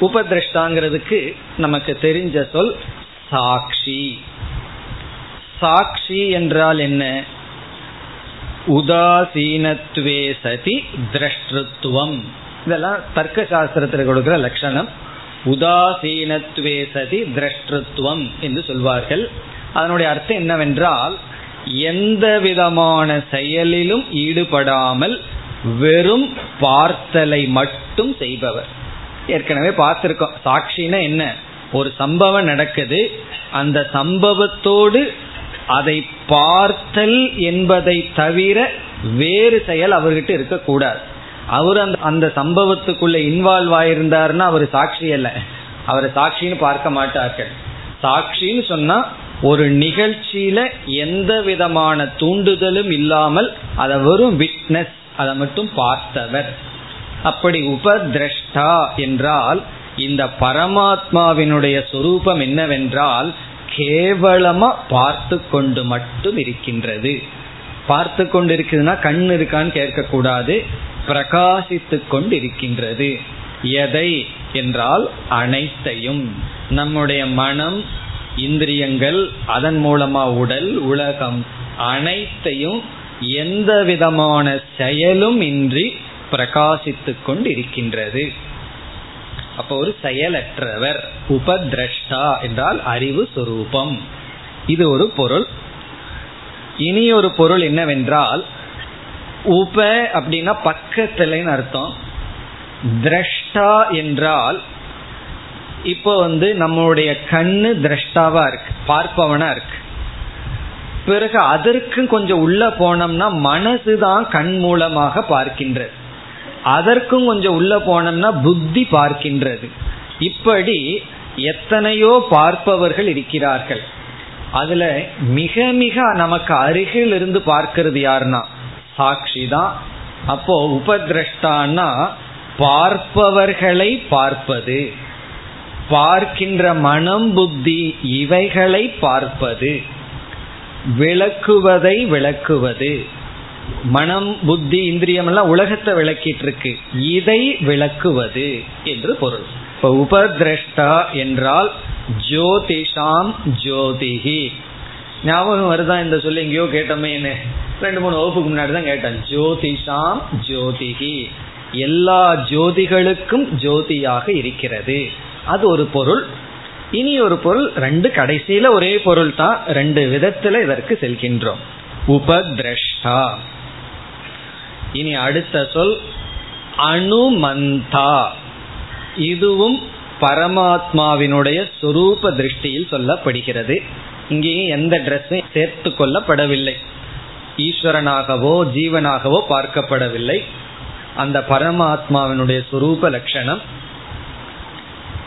உபதிரஷ்டாங்கிறதுக்கு நமக்கு தெரிஞ்ச சொல் சாட்சி சாட்சி என்றால் என்ன? உதாசீனத்துவே சதி திரஷ்டத்துவம். இதெல்லாம் தர்க்க சாஸ்திரத்தில் கொடுக்கிற லட்சணம். உதாசீனத்துவே சதி திரஷ்டத்துவம் என்று சொல்வார்கள். அதனுடைய அர்த்தம் என்னவென்றால் எந்த விதமான செயலிலும் ஈடுபடாமல் வெறும் பார்த்தலை மட்டும் செய்பவர். ஏற்கனவே பார்த்திருக்கோம். சாட்சினா என்ன? ஒரு சம்பவம் நடக்குது. அந்த சம்பவத்தோடு அதை பார்த்தல் என்பதை தவிர வேறு செயல் அவர்கிட்ட இருக்கக்கூடாது. அவர் அந்த அந்த சம்பவத்துக்குள்ள இன்வால்வ் ஆயிருந்தாருன்னா அவர் சாட்சி அல்ல. அவரை சாட்சின்னு பார்க்க மாட்டார்கள். சாட்சின்னு சொன்னா ஒரு நிகழ்ச்சியில எந்த விதமான தூண்டுதலும் இல்லாமல் அதை வெறும் விட்னஸ் அதை மட்டும் பார்த்தவர். அப்படி உபதிரஷ்டா என்றால் இந்த பரமாத்மாவினுடைய சொரூபம் என்னவென்றால் கேவலமா பார்த்து கொண்டு மட்டும் இருக்கின்றது. பார்த்து கொண்டு இருக்குதுன்னா கண் இருக்கான்னு கேட்கக்கூடாது. பிரகாசித்து கொண்டிருக்கின்றது. எதை என்றால் அனைத்தையும். நம்முடைய மனம் இந்திரியங்கள் அதன் மூலமா உடல் உலகம் அனைத்தையும் எந்த விதமான செயலும் இன்றி பிரகாசித்து கொண்டிருக்கின்றது. அப்போ ஒரு செயலற்றவர் உபதிரஷ்டா என்றால் அறிவு சுரூபம். இது ஒரு பொருள். இனி ஒரு பொருள் என்னவென்றால் உப அப்படின்னா பக்கத்துலன்னு அர்த்தம். திரஷ்டா என்றால் இப்போ வந்து நம்மளுடைய கண்ணு திரஷ்டாவா இருக்கு பார்ப்பவனா இருக்கு. பிறகு அதற்கும் கொஞ்சம் உள்ள போனோம்னா மனசுதான் கண் மூலமாக பார்க்கின்றது. அதற்கும் கொஞ்சம் உள்ள போனோம்னா புத்தி பார்க்கின்றது. இப்படி எத்தனையோ பார்ப்பவர்கள் இருக்கிறார்கள். அதுல மிக மிக நமக்கு அருகில் இருந்து பார்க்கிறது யாருன்னா சாட்சி தான் அப்போ உபதிரஷ்டான்னா பார்ப்பவர்களை பார்ப்பது. பார்க்கின்ற மனம் புத்தி இவைகளை பார்ப்பது. விளக்குவதை விளக்குவது. மனம் புத்தி இந்திரியம் எல்லாம் உலகத்தை விளக்கிட்டு இருக்கு இதை விளக்குவது என்று பொருள். இப்ப உபதிரஷ்டா என்றால் ஜோதிஷாம் ஜோதிஹி. ஞாபகம் வருதா இந்த சொல்லி எங்கேயோ கேட்டோமேன்னு. ரெண்டு மூணு வகுப்புக்கு முன்னாடி தான் கேட்டேன். ஜோதிஷாம் ஜோதிகி. எல்லா ஜோதிகளுக்கும் ஜோதியாக இருக்கிறது. அது ஒரு பொருள். இனி ஒரு பொருள் ரெண்டு கடைசியில ஒரே பொருள் தான் ரெண்டு விதத்துல இதற்கு செல்கின்றோம். உபதிரஷ்டா. இனி அடுத்த சொல் அனுமந்தா. இதுவும் பரமாத்மாவினுடைய சொரூப திருஷ்டியில் சொல்லப்படுகிறது. இங்கேயும் எந்த ட்ரெஸ்ஸும் சேர்த்து கொள்ளப்படவில்லை. ஈஸ்வரனாகவோ ஜீவனாகவோ பார்க்கப்படவில்லை. அந்த பரமாத்மாவினுடைய சுரூப லட்சணம்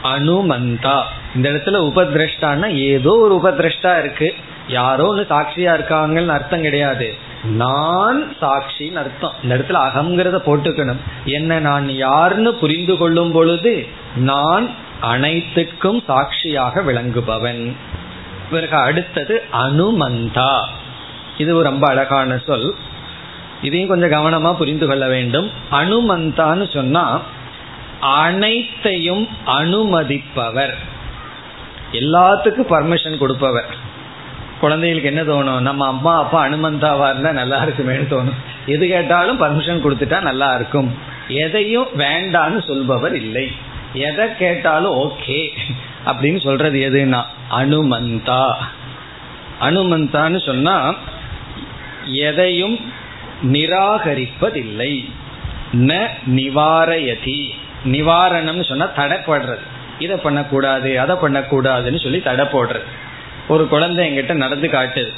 அனுமந்தா. இந்த இடத்துல உபதிரஷ்டான்னா ஏதோ ஒரு உபதிரஷ்டா இருக்கு. யாரோ ஒன்று சாட்சியா இருக்காங்கன்னு அர்த்தம் கிடையாது. நான் சாட்சின்னு அர்த்தம். இந்த இடத்துல அகங்கிறத போட்டுக்கணும். என்ன நான் யாருன்னு புரிந்து கொள்ளும் பொழுது நான் அனைத்துக்கும் சாட்சியாக விளங்குபவன். பிறகு அடுத்தது அனுமந்தா. இது ரொம்ப அழகான சொல். இதையும் கொஞ்சம் கவனமா புரிந்து கொள்ள வேண்டும். அனுமந்தான்னு சொன்னா அனைத்தையும் அனுமதிப்பவர். எல்லாத்துக்கும் பர்மிஷன் கொடுப்பவர். குழந்தைகளுக்கு என்ன தோணும்? நம்ம அம்மா அப்பா அனுமந்தாவா இருந்தா நல்லா இருக்குமேனு தோணும். எது கேட்டாலும் பர்மிஷன் கொடுத்துட்டா நல்லா இருக்கும். எதையும் வேண்டான்னு சொல்பவர் இல்லை. எதை கேட்டாலும் ஓகே. அப்படின்னு சொல்றது எதுனா அனுமந்தா. அனுமந்தான்னு சொன்னா எதையும் நிராகரிப்பதில்லை. ந நிவாரயதி. நிவாரணம்னு சொன்னா தடைப்படுறது. இதை பண்ணக்கூடாது அதை பண்ணக்கூடாதுன்னு சொல்லி தடை போடுறது. ஒரு குழந்தை எங்கிட்ட நடந்து காட்டுது.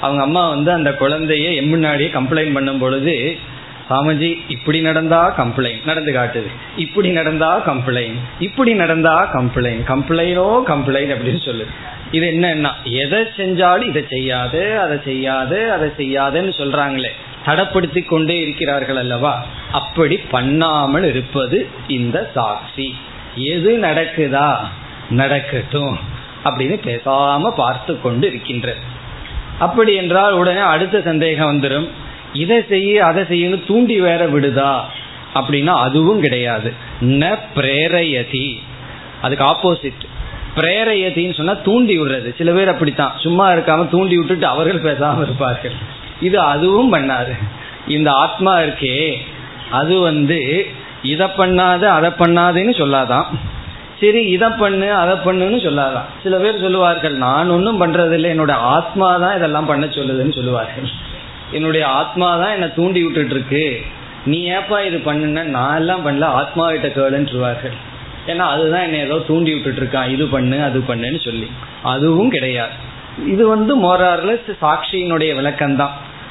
அவங்க அம்மா வந்து அந்த குழந்தைய எம் முன்னாடியே கம்ப்ளைண்ட் பண்ணும் பொழுது சாமிஜி இப்படி நடந்தா கம்ப்ளைண்ட் நடந்து காட்டுது. இப்படி நடந்தா கம்ப்ளைண்ட் இப்படி நடந்தா கம்ப்ளைண்ட் கம்ப்ளைண்டோ கம்ப்ளைண்ட் அப்படின்னு சொல்லுது இது என்னன்னா எதை செஞ்சாலும் இதை செய்யாது அதை செய்யாது அதை செய்யாதுன்னு சொல்றாங்களே. தடப்படுத்தி கொண்டே இருக்கிறார்கள் அல்லவா? அப்படி பண்ணாமல் இருப்பது இந்த சாட்சி. எது நடக்குதா? நடக்கட்டும் அப்படின்னு பேசாம பார்த்து கொண்டு இருக்கின்ற அப்படி என்றால் உடனே அடுத்த சந்தேகம் வந்துடும் இதை செய்ய அதை செய்யணும் தூண்டி வேற விடுதா? அப்படின்னா அதுவும் கிடையாது. ந பிரேரயதி. அதுக்கு ஆப்போசிட் பிரேரயத்தின்னு சொன்னா தூண்டி விடுறது. சில பேர் அப்படித்தான். சும்மா இருக்காம தூண்டி விட்டுட்டு அவர்கள் பேசாம இருப்பார்கள். இது அதுவும் பண்ணாது. இந்த ஆத்மா இருக்கே அது வந்து இதை பண்ணாத அதை பண்ணாதேன்னு சொல்லாதான். சரி இதை பண்ணு அதை பண்ணுன்னு சொல்லாதான். சில பேர் சொல்லுவார்கள் நான் ஒன்றும் பண்றதில்லை. என்னோட ஆத்மா தான் இதெல்லாம் பண்ண சொல்லுதுன்னு சொல்லுவார்கள். என்னுடைய ஆத்மா தான் என்னை தூண்டி விட்டுட்டு இருக்கு நீ ஏப்பா இது பண்ணுன? நான் எல்லாம் பண்ணல. ஆத்மா கிட்ட கேளுன்றுவார்கள். ஏன்னா அதுதான் என்னை ஏதோ தூண்டி விட்டுட்டு இருக்கான் இது பண்ணு அது பண்ணுன்னு சொல்லி. அதுவும் கிடையாது. இது வந்து மோரார்லஸ் சாட்சியினுடைய விளக்கம்தான்.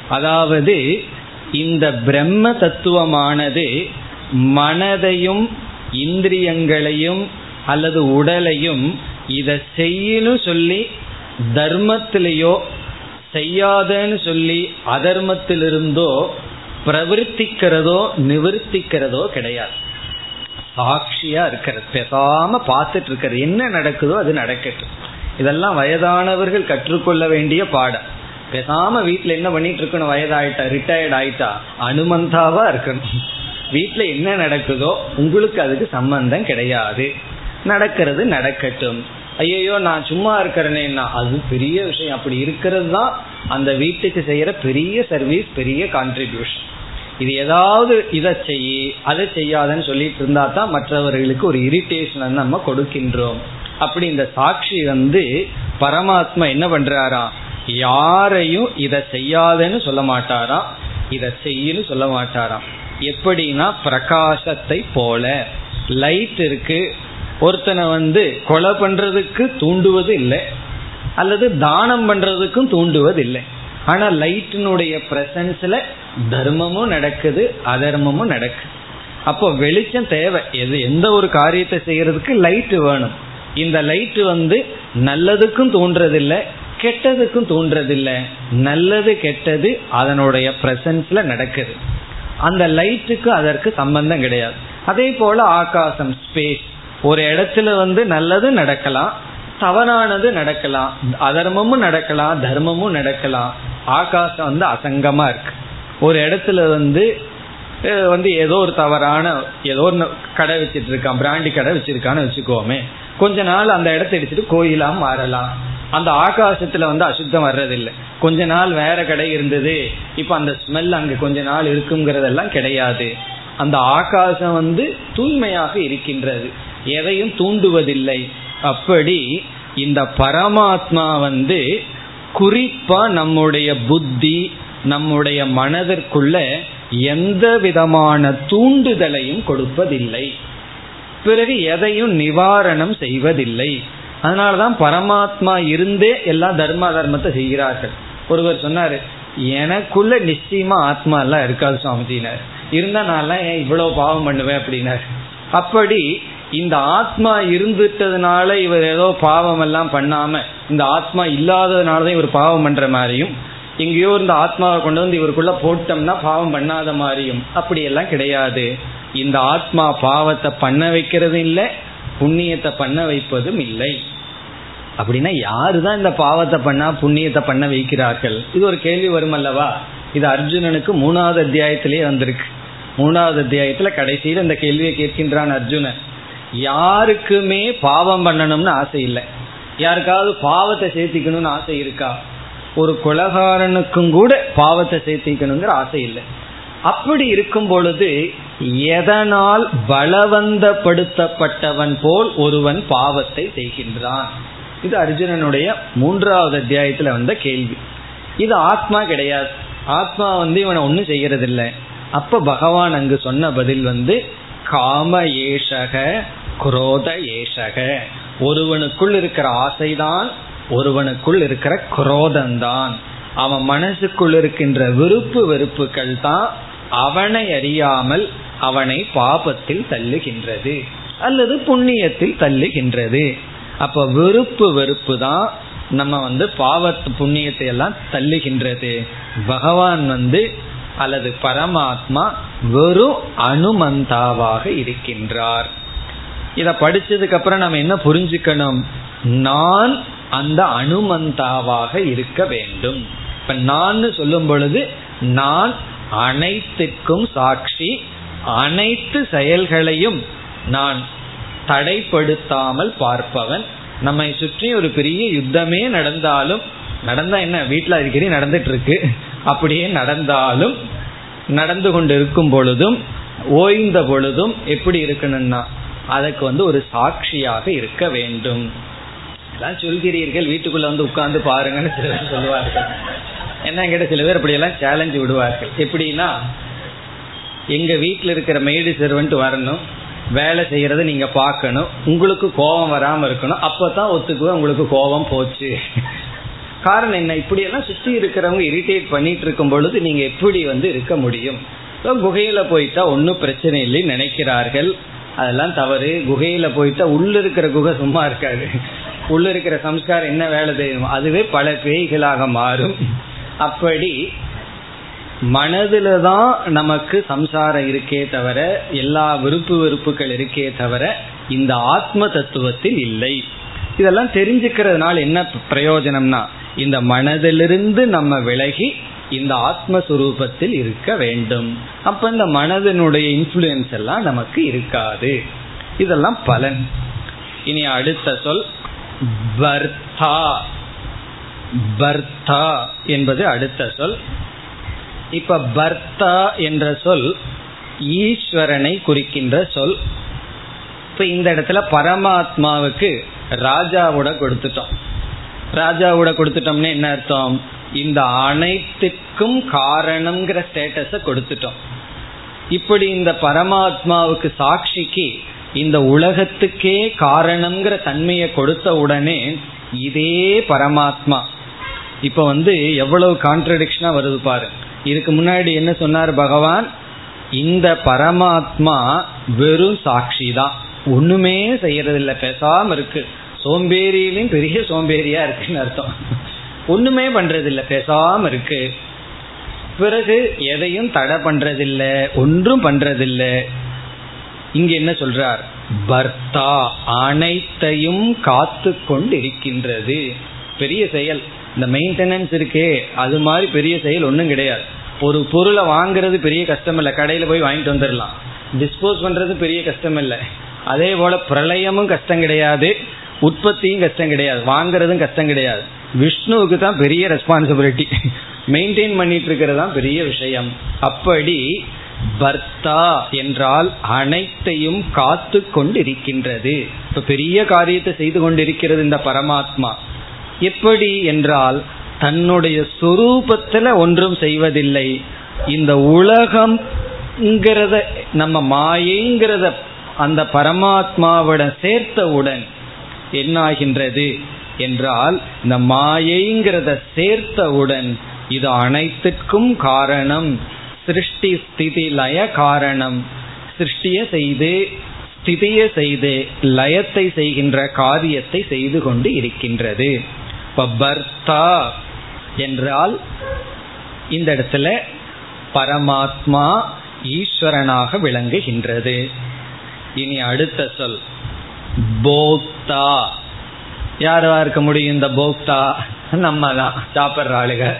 அதாவது இந்த பிரம்ம தத்துவமானது மனதையும் இந்திரியங்களையும் அல்லது உடலையும் இதை செய்யணும் சொல்லி தர்மத்திலேயோ செய்யாதன்னு சொல்லி அதர்மத்திலிருந்தோ பிரவர்த்திக்கிறதோ நிவர்த்திக்கிறதோ கிடையாது. சாட்சியா இருக்கிறது. பேசாம பார்த்துட்டு இருக்கிறது. என்ன நடக்குதோ அது நடக்கட்டும். இதெல்லாம் வயதானவர்கள் கற்றுக்கொள்ள வேண்டிய பாடம். பேசாம வீட்டுல என்ன பண்ணிட்டு இருக்கணும்? வயதாயிட்டா ரிட்டையர்ட் ஆயிட்டா? அனுமந்தாவா இருக்கணும். வீட்டுல என்ன நடக்குதோ உங்களுக்கு அதுக்கு சம்பந்தம் கிடையாது. நடக்கிறது நடக்கட்டும். ஐயோ நான் சும்மா இருக்கிறேன்னா அது பெரிய விஷயம். அப்படி இருக்கிறது தான் அந்த வீட்டுக்கு செய்யற பெரிய சர்வீஸ் பெரிய கான்ட்ரிபியூஷன் இது ஏதாவது இதை செய்ய அதை செய்யாதன்னு சொல்லிட்டு இருந்தா தான் மற்றவர்களுக்கு ஒரு இரிட்டேஷன் நம்ம கொடுக்கின்றோம். அப்படி இந்த சாட்சி வந்து பரமாத்மா என்ன பண்றாராம் யாரையும் இதை செய்யாதன்னு சொல்ல மாட்டாராம் இதை செய்யன்னு சொல்ல மாட்டாராம் எப்படின்னா பிரகாசத்தை போல. லைட் இருக்கு ஒருத்தனை வந்து கொலை பண்றதுக்கு தூண்டுவது இல்லை அல்லது தானம் பண்றதுக்கும் தூண்டுவது இல்லை ஆனா லைட்டினுடைய பிரசன்ஸ்ல தர்மமும் நடக்குது அதர்மமும் நடக்குது. அப்போ வெளிச்சம் தேவை. எது எந்த ஒரு காரியத்தை செய்யறதுக்கு லைட்டு வேணும். இந்த லைட்டு வந்து நல்லதுக்கும் தோன்றதில்லை கெட்டதுக்கும் தோன்றதில்லை நல்லது கெட்டது அதனுடைய பிரசன்ஸ்ல நடக்குது. அந்த லைட்டுக்கு அதற்கு சம்பந்தம் கிடையாது. அதே போல ஆகாசம் ஸ்பேஸ் ஒரு இடத்துல வந்து நல்லது நடக்கலாம் தவறானது நடக்கலாம் அதர்மமும் நடக்கலாம் தர்மமும் நடக்கலாம் ஆகாசம் வந்து அசங்கமா இருக்கு. ஒரு இடத்துல வந்து வந்து ஏதோ ஒரு தவறான ஏதோ ஒரு கடை வச்சிட்டு இருக்கான் பிராண்டி கடை வச்சிருக்கான்னு வச்சுக்கோமே கொஞ்ச நாள் அந்த இடத்த எடுத்துட்டு கோயிலா மாறலாம். அந்த ஆகாசத்துல வந்து அசுத்தம் வர்றதில்லை. கொஞ்ச நாள் வேற கடை இருந்தது இப்ப அந்த ஸ்மெல் அங்க கொஞ்ச நாள் இருக்குங்கிறதெல்லாம் கிடையாது. அந்த ஆகாசம் வந்து தூய்மையாக இருக்கின்றது. எதையும் தூண்டுவதில்லை. அப்படி இந்த பரமாத்மா வந்து குறிப்பா நம்முடைய புத்தி நம்முடைய மனதிற்குள்ள எந்த விதமான தூண்டுதலையும் கொடுப்பதில்லை. பிறகு எதையும் நிவாரணம் செய்வதில்லை. அதனாலதான் பரமாத்மா இருந்தே எல்லா தர்ம தர்மத்தை செய்கிறார்கள். ஒருவர் சொன்னாரு எனக்குள்ள நிச்சயமா ஆத்மா எல்லாம் இருக்காது சுவாமிஜினார் இருந்தா நான் ஏன் இவ்வளவு பாவம் பண்ணுவேன்? அப்படின்னாரு. அப்படி இந்த ஆத்மா இருந்துட்டதுனால இவர் ஏதோ பாவம் எல்லாம் பண்ணாம இந்த ஆத்மா இல்லாததுனாலதான் இவர் பாவம் பண்ற மாதிரியும் எங்கேயோ இந்த ஆத்மாவை கொண்டு வந்து இவருக்குள்ள போட்டோம்னா பாவம் பண்ணாத மாதிரியும் அப்படியெல்லாம் கிடையாது. இந்த ஆத்மா பாவத்தை பண்ண வைக்கிறதும் இல்லை புண்ணியத்தை பண்ண வைப்பதும் இல்லை. அப்படின்னா யாருதான் இந்த பாவத்தை பண்ணா புண்ணியத்தை பண்ண வைக்கிறார்கள்? இது ஒரு கேள்வி வரும் அல்லவா இது அர்ஜுனனுக்கு மூணாவது அத்தியாயத்திலேயே வந்திருக்கு. மூணாவது அத்தியாயத்துல கடைசியில் இந்த கேள்வியை கேட்கின்றான் அர்ஜுனன். யாருக்குமே பாவம் பண்ணணும்னு ஆசை இல்லை. யாருக்காவது பாவத்தை சேர்த்திக்கணும்னு ஆசை இருக்கா? ஒரு குலகாரனுக்கும் கூட பாவத்தை சேர்த்திக்கணுங்கிற ஆசை இல்லை. அப்படி இருக்கும் பொழுது எதனால் பலவந்தப்படுத்தப்பட்டவன் போல் ஒருவன் பாவத்தை செய்கின்றான்? இது அர்ஜுனனுடைய மூன்றாவது அத்தியாயத்துல வந்த கேள்வி. இது ஆத்மா கிடையாது. ஆத்மா வந்து இவனை ஒன்றும் செய்யறதில்லை. அப்ப பகவான் அங்கு சொன்ன பதில் வந்து காம ஏஷக குரோத ஏஷக. ஒருவனுக்குள் இருக்கிற ஆசைதான் ஒருவனுக்குள் இருக்கிற குரோதந்தான். அவன் மனசுக்குள் இருக்கின்ற விருப்பு வெறுப்புகள் தான் அவனை அறியாமல் அவனை பாபத்தில் தள்ளுகின்றது அல்லது புண்ணியத்தில் தள்ளுகின்றது. அப்ப விருப்பு வெறுப்பு தான் நம்ம வந்து பாவத்து புண்ணியத்தை எல்லாம் தள்ளுகின்றது. பகவான் வந்து அல்லது பரமாத்மா வெறும் அனுமந்தாவாக இருக்கின்றார். இத படிச்சதுக்கு அப்புறம் நம்ம என்ன புரிஞ்சுக்கணும்? நான் அந்த அனுமந்தாவாக இருக்க வேண்டும். இப்ப நான் சொல்லும் பொழுது நான் அனைத்துக்கும் சாட்சி அனைத்து செயல்களையும் நான் தடைப்படுத்தாமல் பார்ப்பவன். நம்மை சுற்றி ஒரு பெரிய யுத்தமே நடந்தாலும் நடந்தா என்ன வீட்டில் அடிக்கடி நடந்துட்டு இருக்கு அப்படியே நடந்தாலும் நடந்து கொண்டு இருக்கும் பொழுதும் ஓய்ந்த பொழுதும் எப்படி இருக்கணும்னா அதுக்கு வந்து ஒரு சாட்சியாக இருக்க வேண்டும். எல்லாம் சொல்கிறீர்கள் வீட்டுக்குள்ள வந்து உட்கார்ந்து பாருங்கன்னு சில பேர் சொல்லுவார்கள். என்ன கேட்ட சில பேர் அப்படியெல்லாம் சேலஞ்சு விடுவார்கள். எப்படின்னா எங்க வீட்டில் இருக்கிற மெய்டு செர்வன்ட் வரணும் வேலை செய்யறத நீங்க பார்க்கணும் உங்களுக்கு கோபம் வராம இருக்கணும் அப்பதான் ஒத்துக்குவேன் உங்களுக்கு கோபம் போச்சு. காரணம் என்ன? இப்படி எல்லாம் சுற்றி இருக்கிறவங்க இரிட்டேட் பண்ணிட்டு இருக்கும் பொழுது நீங்க எப்படி வந்து இருக்க முடியும்? குகையில போயிட்டா ஒன்றும் பிரச்சனை இல்லைன்னு நினைக்கிறார்கள். அதெல்லாம் தவறு. குகையில போயிட்டா உள்ள இருக்கிற குகை சும்மா இருக்காது. உள்ள இருக்கிற சம்ஸ்காரம் என்ன வேலை தெரியும்? அதுவே பல பேய்களாக மாறும். அப்படி மனதுல தான் நமக்கு சம்சாரம் இருக்கே தவிர எல்லா விருப்பு வெறுப்புகள் இருக்கே தவிர இந்த ஆத்ம தத்துவத்தில் இல்லை. இதெல்லாம் தெரிஞ்சுக்கிறதுனால என்ன பிரயோஜனம்னா இந்த மனதிலிருந்து நம்ம விலகி இந்த ஆத்மஸ்வரூபத்தில் இருக்க வேண்டும். அப்ப இந்த மனதனுடைய இன்ஃபுளுயன்ஸ் எல்லாம் நமக்கு இருக்காது. இதெல்லாம் பலன். இனி அடுத்த சொல் பர்தா பர்தா என்பது அடுத்த சொல். இப்ப பர்தா என்ற சொல் ஈஸ்வரனை குறிக்கின்ற சொல். இப்ப இந்த இடத்துல பரமாத்மாவுக்கு ராஜாவோட கொடுத்துட்டோம். ராஜாவோட கொடுத்துட்டோம்னு என்ன அர்த்தம்? இந்த அனைத்துக்கும் காரணம்ங்கிற ஸ்டேட்டஸ கொடுத்துட்டோம். இப்படி இந்த பரமாத்மாவுக்கு சாட்சிக்கு இந்த உலகத்துக்கே காரணம்ங்கிற தன்மையை கொடுத்த உடனே இதே பரமாத்மா. இப்ப வந்து எவ்வளவு கான்ட்ரடிக்ஷனா வருது பாரு. இதுக்கு முன்னாடி என்ன சொன்னார் பகவான்? இந்த பரமாத்மா வெறும் சாட்சி தான் ஒண்ணுமே செய்யறதில்ல. பேசாம இருக்கு. சோம்பேறியிலும் பெரிய சோம்பேறியா இருக்குன்னு அர்த்தம். ஒண்ணுமே பண்றதில்ல பேசாம இருக்கு. பிறகு எதையும் தடை பண்றதில்ல ஒன்றும் பண்றதில்ல. இங்க என்ன சொல்றார்? பர்த்தா அனைத்தையும் காத்து கொண்டிருக்கின்றது பெரிய செயல். இந்த மெயின்டெனன்ஸ் இருக்கே. அது மாதிரி பெரிய செயல் ஒன்றும் கிடையாது. ஒரு பொருளை வாங்குறது பெரிய கஷ்டம் இல்லை. கடையில் போய் வாங்கிட்டு வந்துடலாம். டிஸ்போஸ் பண்ணுறது பெரிய கஷ்டம் இல்லை. அதே போல் பிரளயமும் கஷ்டம் கிடையாது. உற்பத்தியும் கஷ்டம் கிடையாது வாங்குறதும் கஷ்டம் கிடையாது. விஷ்ணுவுக்கு தான் பெரிய ரெஸ்பான்சிபிலிட்டி மெயின்டைன் *laughs* பண்ணிட்டு இருக்கிறது தான் பெரிய விஷயம். அப்படி பர்த்தா என்றால் அனைத்தையும் காத்து கொண்டிருக்கின்றது. இப்ப பெரிய காரியத்தை செய்து கொண்டிருக்கிறது இந்த பரமாத்மா. எப்படி என்றால் தன்னுடைய சொரூபத்துல ஒன்றும் செய்வதில்லை. இந்த உலகம்ங்கிறத நம்ம மாயைங்கிறத அந்த பரமாத்மாவிடம் சேர்த்தவுடன் என்னாகின்றது என்றால் இந்த மாயைங்கிறத சேர்த்தவுடன் இது அனைத்துக்கும் காரணம். சிருஷ்டி ஸ்திதி லய காரணம். சிருஷ்டிய செய்து ஸ்திதிய செய்து லயத்தை செய்கின்ற காரியத்தை செய்து கொண்டு இருக்கின்றது. இப்ப பர்த்தா என்றால் இந்த இடத்துல பரமாத்மா ஈஸ்வரனாக விளங்குகின்றது. இனி அடுத்த சொல். போக்தா. யாரா இருக்க முடியும் இந்த போக்தா? நம்ம தான் சாப்பிட்ற ஆளுக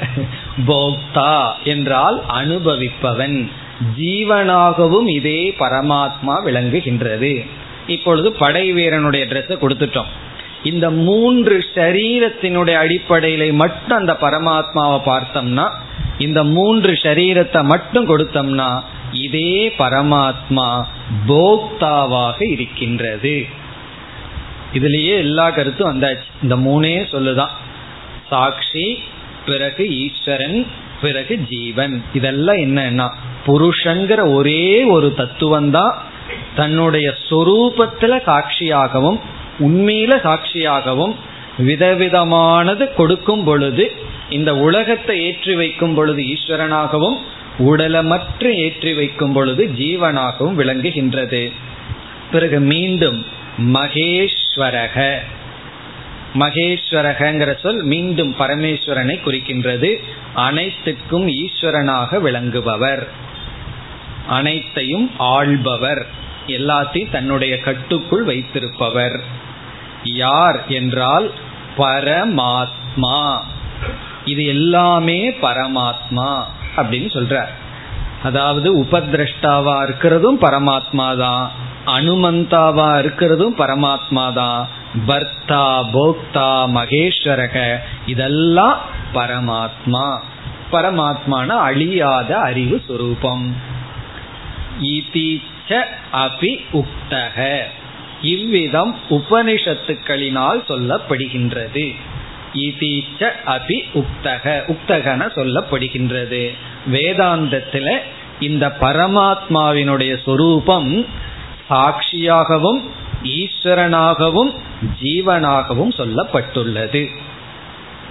போக்தா என்றால் அனுபவிப்பவன். ஜீவனாகவும் இதே பரமாத்மா விளங்குகின்றது. இப்பொழுது படை வீரனுடைய ட்ரெஸ்ஸை கொடுத்துட்டோம். இந்த மூன்று சரீரத்தினுடைய அடிப்படையில மட்டும் அந்த பரமாத்மாவை பார்த்தோம்னா இந்த மூன்று சரீரத்தை மட்டும் கொடுத்தோம்னா இதே பரமாத்மா போக்தாவாக இருக்கின்றது. இதுலயே எல்லா கருத்தும் வந்தாச்சு. இந்த மூணே சொல்லுதான். சாட்சி பிறகு ஈஸ்வரன் பிறகு ஜீவன். இதெல்லாம் என்னன்னா புருஷங்கிற ஒரே ஒரு தத்துவம் தான் தன்னுடைய சொரூபத்துல சாட்சியாகவும் உண்மையில சாட்சியாகவும் விதவிதமானது கொடுக்கும் பொழுது இந்த உலகத்தை ஏற்றி வைக்கும் பொழுது ஈஸ்வரனாகவும் உடலமற்ற ஏற்றி வைக்கும் பொழுது ஜீவனாகவும் விளங்குகின்றது. பிறகு மீண்டும் மகேஷ் மகேஸ்வரக மகேஸ்வரகங்கிற சொல் மீண்டும் பரமேஸ்வரனை குறிக்கின்றது. அனைத்துக்கும் ஈஸ்வரனாக விளங்குபவர். அனைத்தையும் ஆள்பவர். எல்லாத்தையும் தன்னுடைய கட்டுக்குள் வைத்திருப்பவர். யார் என்றால் பரமாத்மா. இது எல்லாமே பரமாத்மா அப்படின்னு சொல்றார். அதாவது உபதிரஷ்டாவா இருக்கிறதும் பரமாத்மா தான் அனுமந்தாவா இருக்கிறதும் பரமாத்மா தான் பர்த்தா போக்தா மகேஸ்வரக இதெல்லாம் பரமாத்மா. பரமாத்மான அழியாத அறிவு சுரூபம். அபி உக்தக. இவ்விதம் உபனிஷத்துக்களினால் சொல்லப்படுகின்றது. ஈதீச்ச அபி உக்தக. உக்தகன சொல்லப்படுகின்றது. வேதாந்தத்துல இந்த பரமாத்மாவினுடைய சொரூபம் சாட்சியாகவும் ஈஸ்வரனாகவும் ஜீவனாகவும் சொல்லப்பட்டுள்ளது.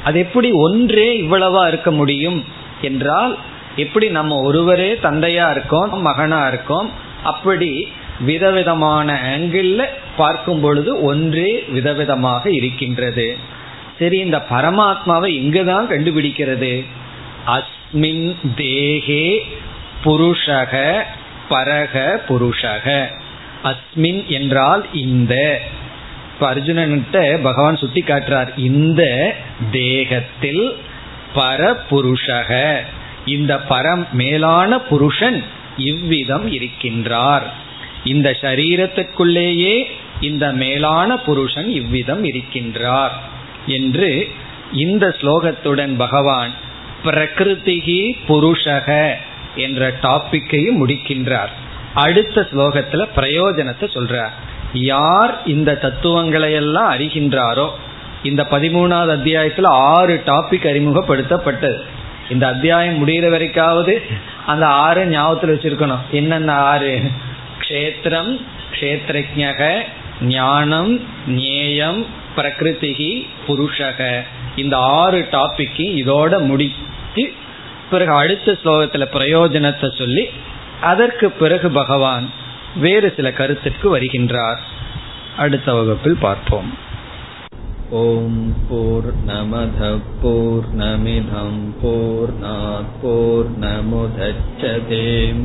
அது எப்படி ஒன்றே இவ்வளவா இருக்க முடியும் என்றால் எப்படி நம்ம ஒருவரே தந்தையா இருக்கோம் மகனா இருக்கோம் அப்படி விதவிதமான ஆங்கிள் பார்க்கும் பொழுது ஒன்றே விதவிதமாக இருக்கின்றது. சரி இந்த பரமாத்மாவை எங்குதான் கண்டுபிடிக்கிறது. அஸ்மின் தேகே புருஷக பரக புருஷக. அஸ்மின் என்றால் இந்த. இப்ப அர்ஜுனன்கிட்ட பகவான் சுட்டி காட்டுறார் இந்த தேகத்தில் பரபுருஷக. இந்த பரம் மேலான புருஷன் இவ்விதம் இருக்கின்றார். இந்த சரீரத்துக்குள்ளேயே இந்த மேலான புருஷன் இவ்விதம் இருக்கின்றார். என்று இந்த ஸ்லோகத்துடன் பகவான் பிரகிருதிகி புருஷக என்ற டாபிக்கையும் முடிக்கின்றார். அடுத்த ஸ்லோகத்துல பிரயோஜனத்தை சொல்றார். யார் இந்த தத்துவங்களை எல்லாம் அறிகின்றாரோ இந்த பதிமூணாவது அத்தியாயத்துல ஆறு டாபிக் அறிமுகப்படுத்தப்பட்டது. இந்த அத்தியாயம் முடிகிற வரைக்காவது அந்த ஆறு ஞாபகத்தில் வச்சிருக்கணும். என்னென்ன ஆறு? க்ஷேத்திரம் க்ஷேத்ரஜக ஞானம் ஞேயம் பிரகிருதிகி புருஷக. இந்த ஆறு டாபிக்கு இதோட முடித்து பிறகு அடுத்த ஸ்லோகத்தில் பிரயோஜனத்தை சொல்லி அதற்கு பிறகு பகவான் வேறு சில கருத்துக்கு வருகின்றார். அடுத்த வகுப்பில் பார்ப்போம். ஓம் போர் நமத போர் நமிதம் போர் போர் நமுதச்சதேம்